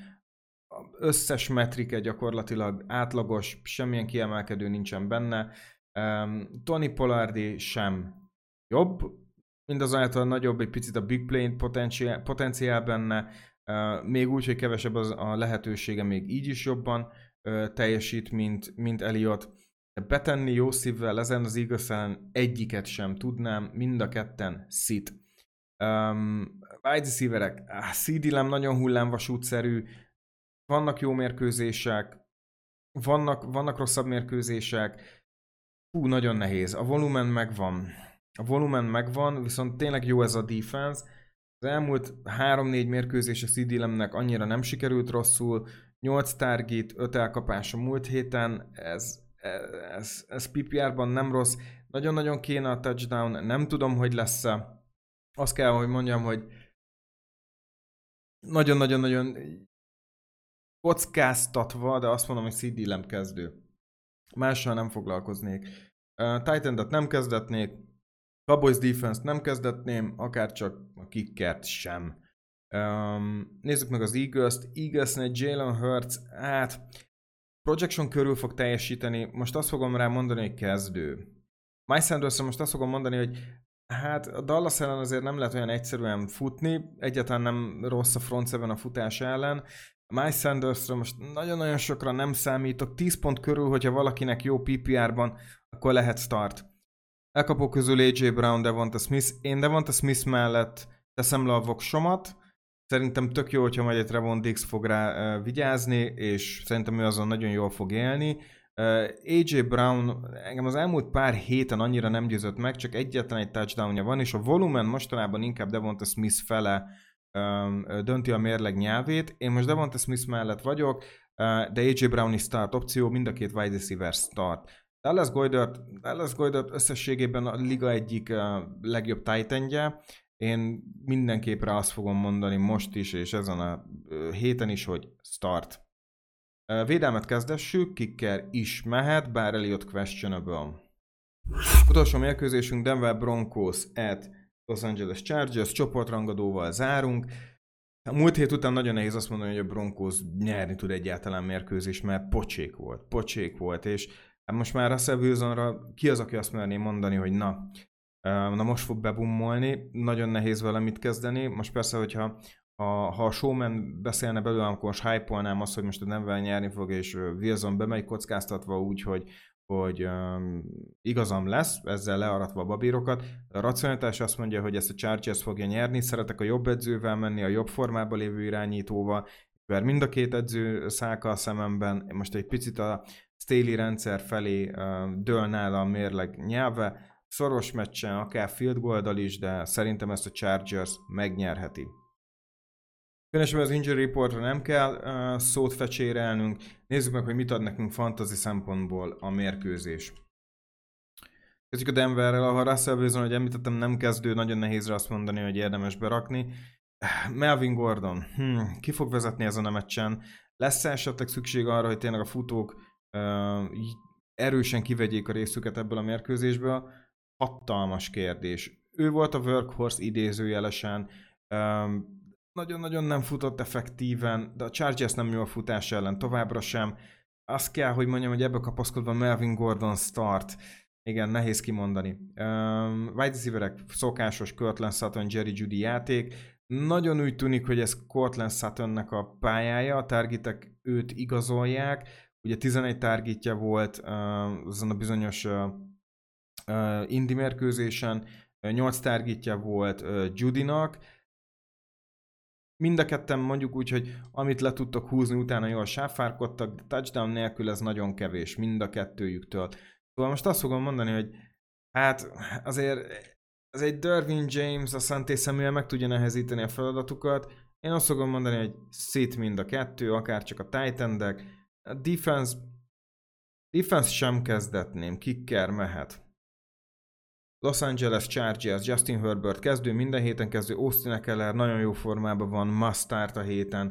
összes metrike gyakorlatilag átlagos, semmilyen kiemelkedő nincsen benne. Um, Tony Polardi sem jobb, mindazonáltal nagyobb egy picit a big plane potenciál, potenciál benne, még úgy, hogy kevesebb az a lehetősége, még így is jobban teljesít, mint, mint Elliot. Betenni jó szívvel ezen az igazán egyiket sem tudnám, mind a ketten szit. Um, wide receiverek, CD Lamb nagyon hullámvasútszerű, vannak jó mérkőzések, vannak, vannak rosszabb mérkőzések, hú, nagyon nehéz. A volumen megvan. A volumen megvan, viszont tényleg jó ez a defense. Az elmúlt 3-4 mérkőzés a CD annyira nem sikerült rosszul, 8 target, 5 elkapás a múlt héten, ez, ez, ez PPR-ban nem rossz, nagyon-nagyon kéne a touchdown, nem tudom, hogy lesz-e. Azt kell, hogy mondjam, hogy nagyon-nagyon-nagyon kockáztatva, de azt mondom, hogy CD Lamb kezdő. Mással nem foglalkoznék. Uh, titan nem kezdetnék, Cowboys defense nem kezdetném, akár csak a kickert sem. Um, nézzük meg az Eagles-t. Eaglesnél Jalen Hurts, hát projection körül fog teljesíteni. Most azt fogom rá mondani, hogy kezdő. Mike sanders most azt fogom mondani, hogy hát a Dallas ellen azért nem lehet olyan egyszerűen futni, egyáltalán nem rossz a front seven a futás ellen. Mike sanders most nagyon-nagyon sokra nem számítok, 10 pont körül, hogyha valakinek jó PPR-ban, akkor lehet start. Elkapó közül AJ Brown, Devonta Smith. Én Devonta Smith mellett teszem le a voksomat, Szerintem tök jó, hogyha majd egy Trevon Dix fog rá uh, vigyázni, és szerintem ő azon nagyon jól fog élni. Uh, AJ Brown engem az elmúlt pár héten annyira nem győzött meg, csak egyetlen egy touchdownja van, és a volumen mostanában inkább Devonta Smith fele um, dönti a mérleg nyelvét. Én most Devonta Smith mellett vagyok, uh, de AJ Brown is start opció, mind a két wide receiver start. Dallas Goydert, Dallas Goydert összességében a liga egyik uh, legjobb titan én mindenképpre azt fogom mondani most is, és ezen a héten is, hogy start. Védelmet kezdessük, kicker is mehet, bár Elliot questionable. Utolsó mérkőzésünk Denver Broncos at Los Angeles Chargers, csoportrangadóval zárunk. A múlt hét után nagyon nehéz azt mondani, hogy a Broncos nyerni tud egyáltalán mérkőzés, mert pocsék volt, pocsék volt, és most már Russell Wilsonra ki az, aki azt merné mondani, hogy na, Na most fog bebummolni, nagyon nehéz vele mit kezdeni. Most persze, hogyha ha, ha a showman beszélne belőle, akkor most hype azt, hogy most a Denver nyerni fog, és Wilson bemegy kockáztatva úgy, hogy, hogy um, igazam lesz, ezzel learatva a babírokat. A racionalitás azt mondja, hogy ezt a Chargers fogja nyerni, szeretek a jobb edzővel menni, a jobb formában lévő irányítóval, mert mind a két edző szálka a szememben, most egy picit a Staley rendszer felé uh, dől nála a mérleg nyelve, Szoros meccsen, akár field goal is, de szerintem ezt a Chargers megnyerheti. Különösen az injury reportra nem kell uh, szót fecsérelnünk. Nézzük meg, hogy mit ad nekünk fantasy szempontból a mérkőzés. Kezdjük a Denverrel, ahol Russell Wilson, hogy említettem, nem kezdő, nagyon nehéz azt mondani, hogy érdemes berakni. Melvin Gordon, hmm, ki fog vezetni ezen a meccsen? Lesz-e esetleg szükség arra, hogy tényleg a futók erősen kivegyék a részüket ebből a mérkőzésből? hatalmas kérdés. Ő volt a workhorse idézőjelesen, nagyon-nagyon nem futott effektíven, de a Chargers nem jó a futás ellen továbbra sem. Azt kell, hogy mondjam, hogy ebbe kapaszkodva Melvin Gordon start. Igen, nehéz kimondani. Um, wide receiverek szokásos Cortland Sutton, Jerry Judy játék. Nagyon úgy tűnik, hogy ez Cortland Suttonnek a pályája, a targetek őt igazolják. Ugye 11 targetja volt azon a bizonyos indi mérkőzésen, 8 targetja volt Judinak, Mind a ketten mondjuk úgy, hogy amit le tudtak húzni, utána jól sáfárkodtak, de touchdown nélkül ez nagyon kevés, mind a kettőjüktől. Szóval most azt fogom mondani, hogy hát azért az egy Dervin James, a Santé Samuel meg tudja nehezíteni a feladatukat. Én azt fogom mondani, hogy szét mind a kettő, akár csak a titan Defense, defense sem kezdetném, kicker mehet. Los Angeles Chargers, Justin Herbert kezdő, minden héten kezdő, Austin Eckler nagyon jó formában van, must start a héten.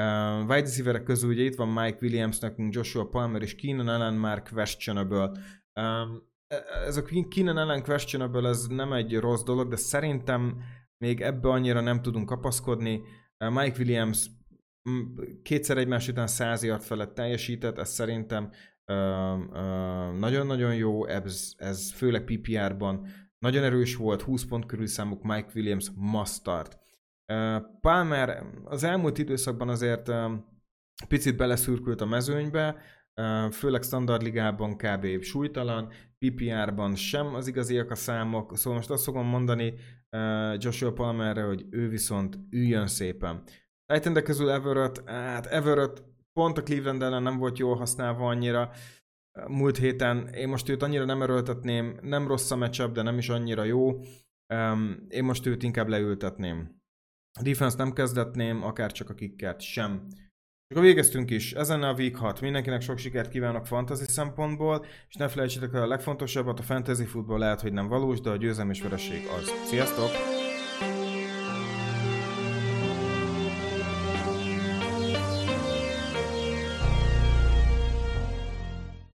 Uh, wide receiverek közül ugye itt van Mike Williams, nekünk Joshua Palmer és Keenan Allen már questionable. Um, ez a Keenan Allen questionable, ez nem egy rossz dolog, de szerintem még ebbe annyira nem tudunk kapaszkodni. Mike Williams kétszer egymás után 100 yard felett teljesített, ez szerintem nagyon-nagyon jó, ez, ez főleg PPR-ban nagyon erős volt, 20 pont körül számuk Mike Williams must start. Palmer az elmúlt időszakban azért picit beleszürkült a mezőnybe, főleg standard ligában kb. súlytalan, PPR-ban sem az igaziak a számok, szóval most azt fogom mondani Joshua Palmerre, hogy ő viszont üljön szépen. Titan közül Everett, hát Everett pont a Cleveland ellen nem volt jól használva annyira, múlt héten én most őt annyira nem erőltetném, nem rossz a matchup, de nem is annyira jó. én most őt inkább leültetném. A defense nem kezdetném, akár csak a kickert sem. És akkor végeztünk is. Ezen a Week 6. Mindenkinek sok sikert kívánok fantasy szempontból, és ne felejtsétek el a legfontosabbat, a fantasy futball lehet, hogy nem valós, de a győzelem és vereség az. Sziasztok!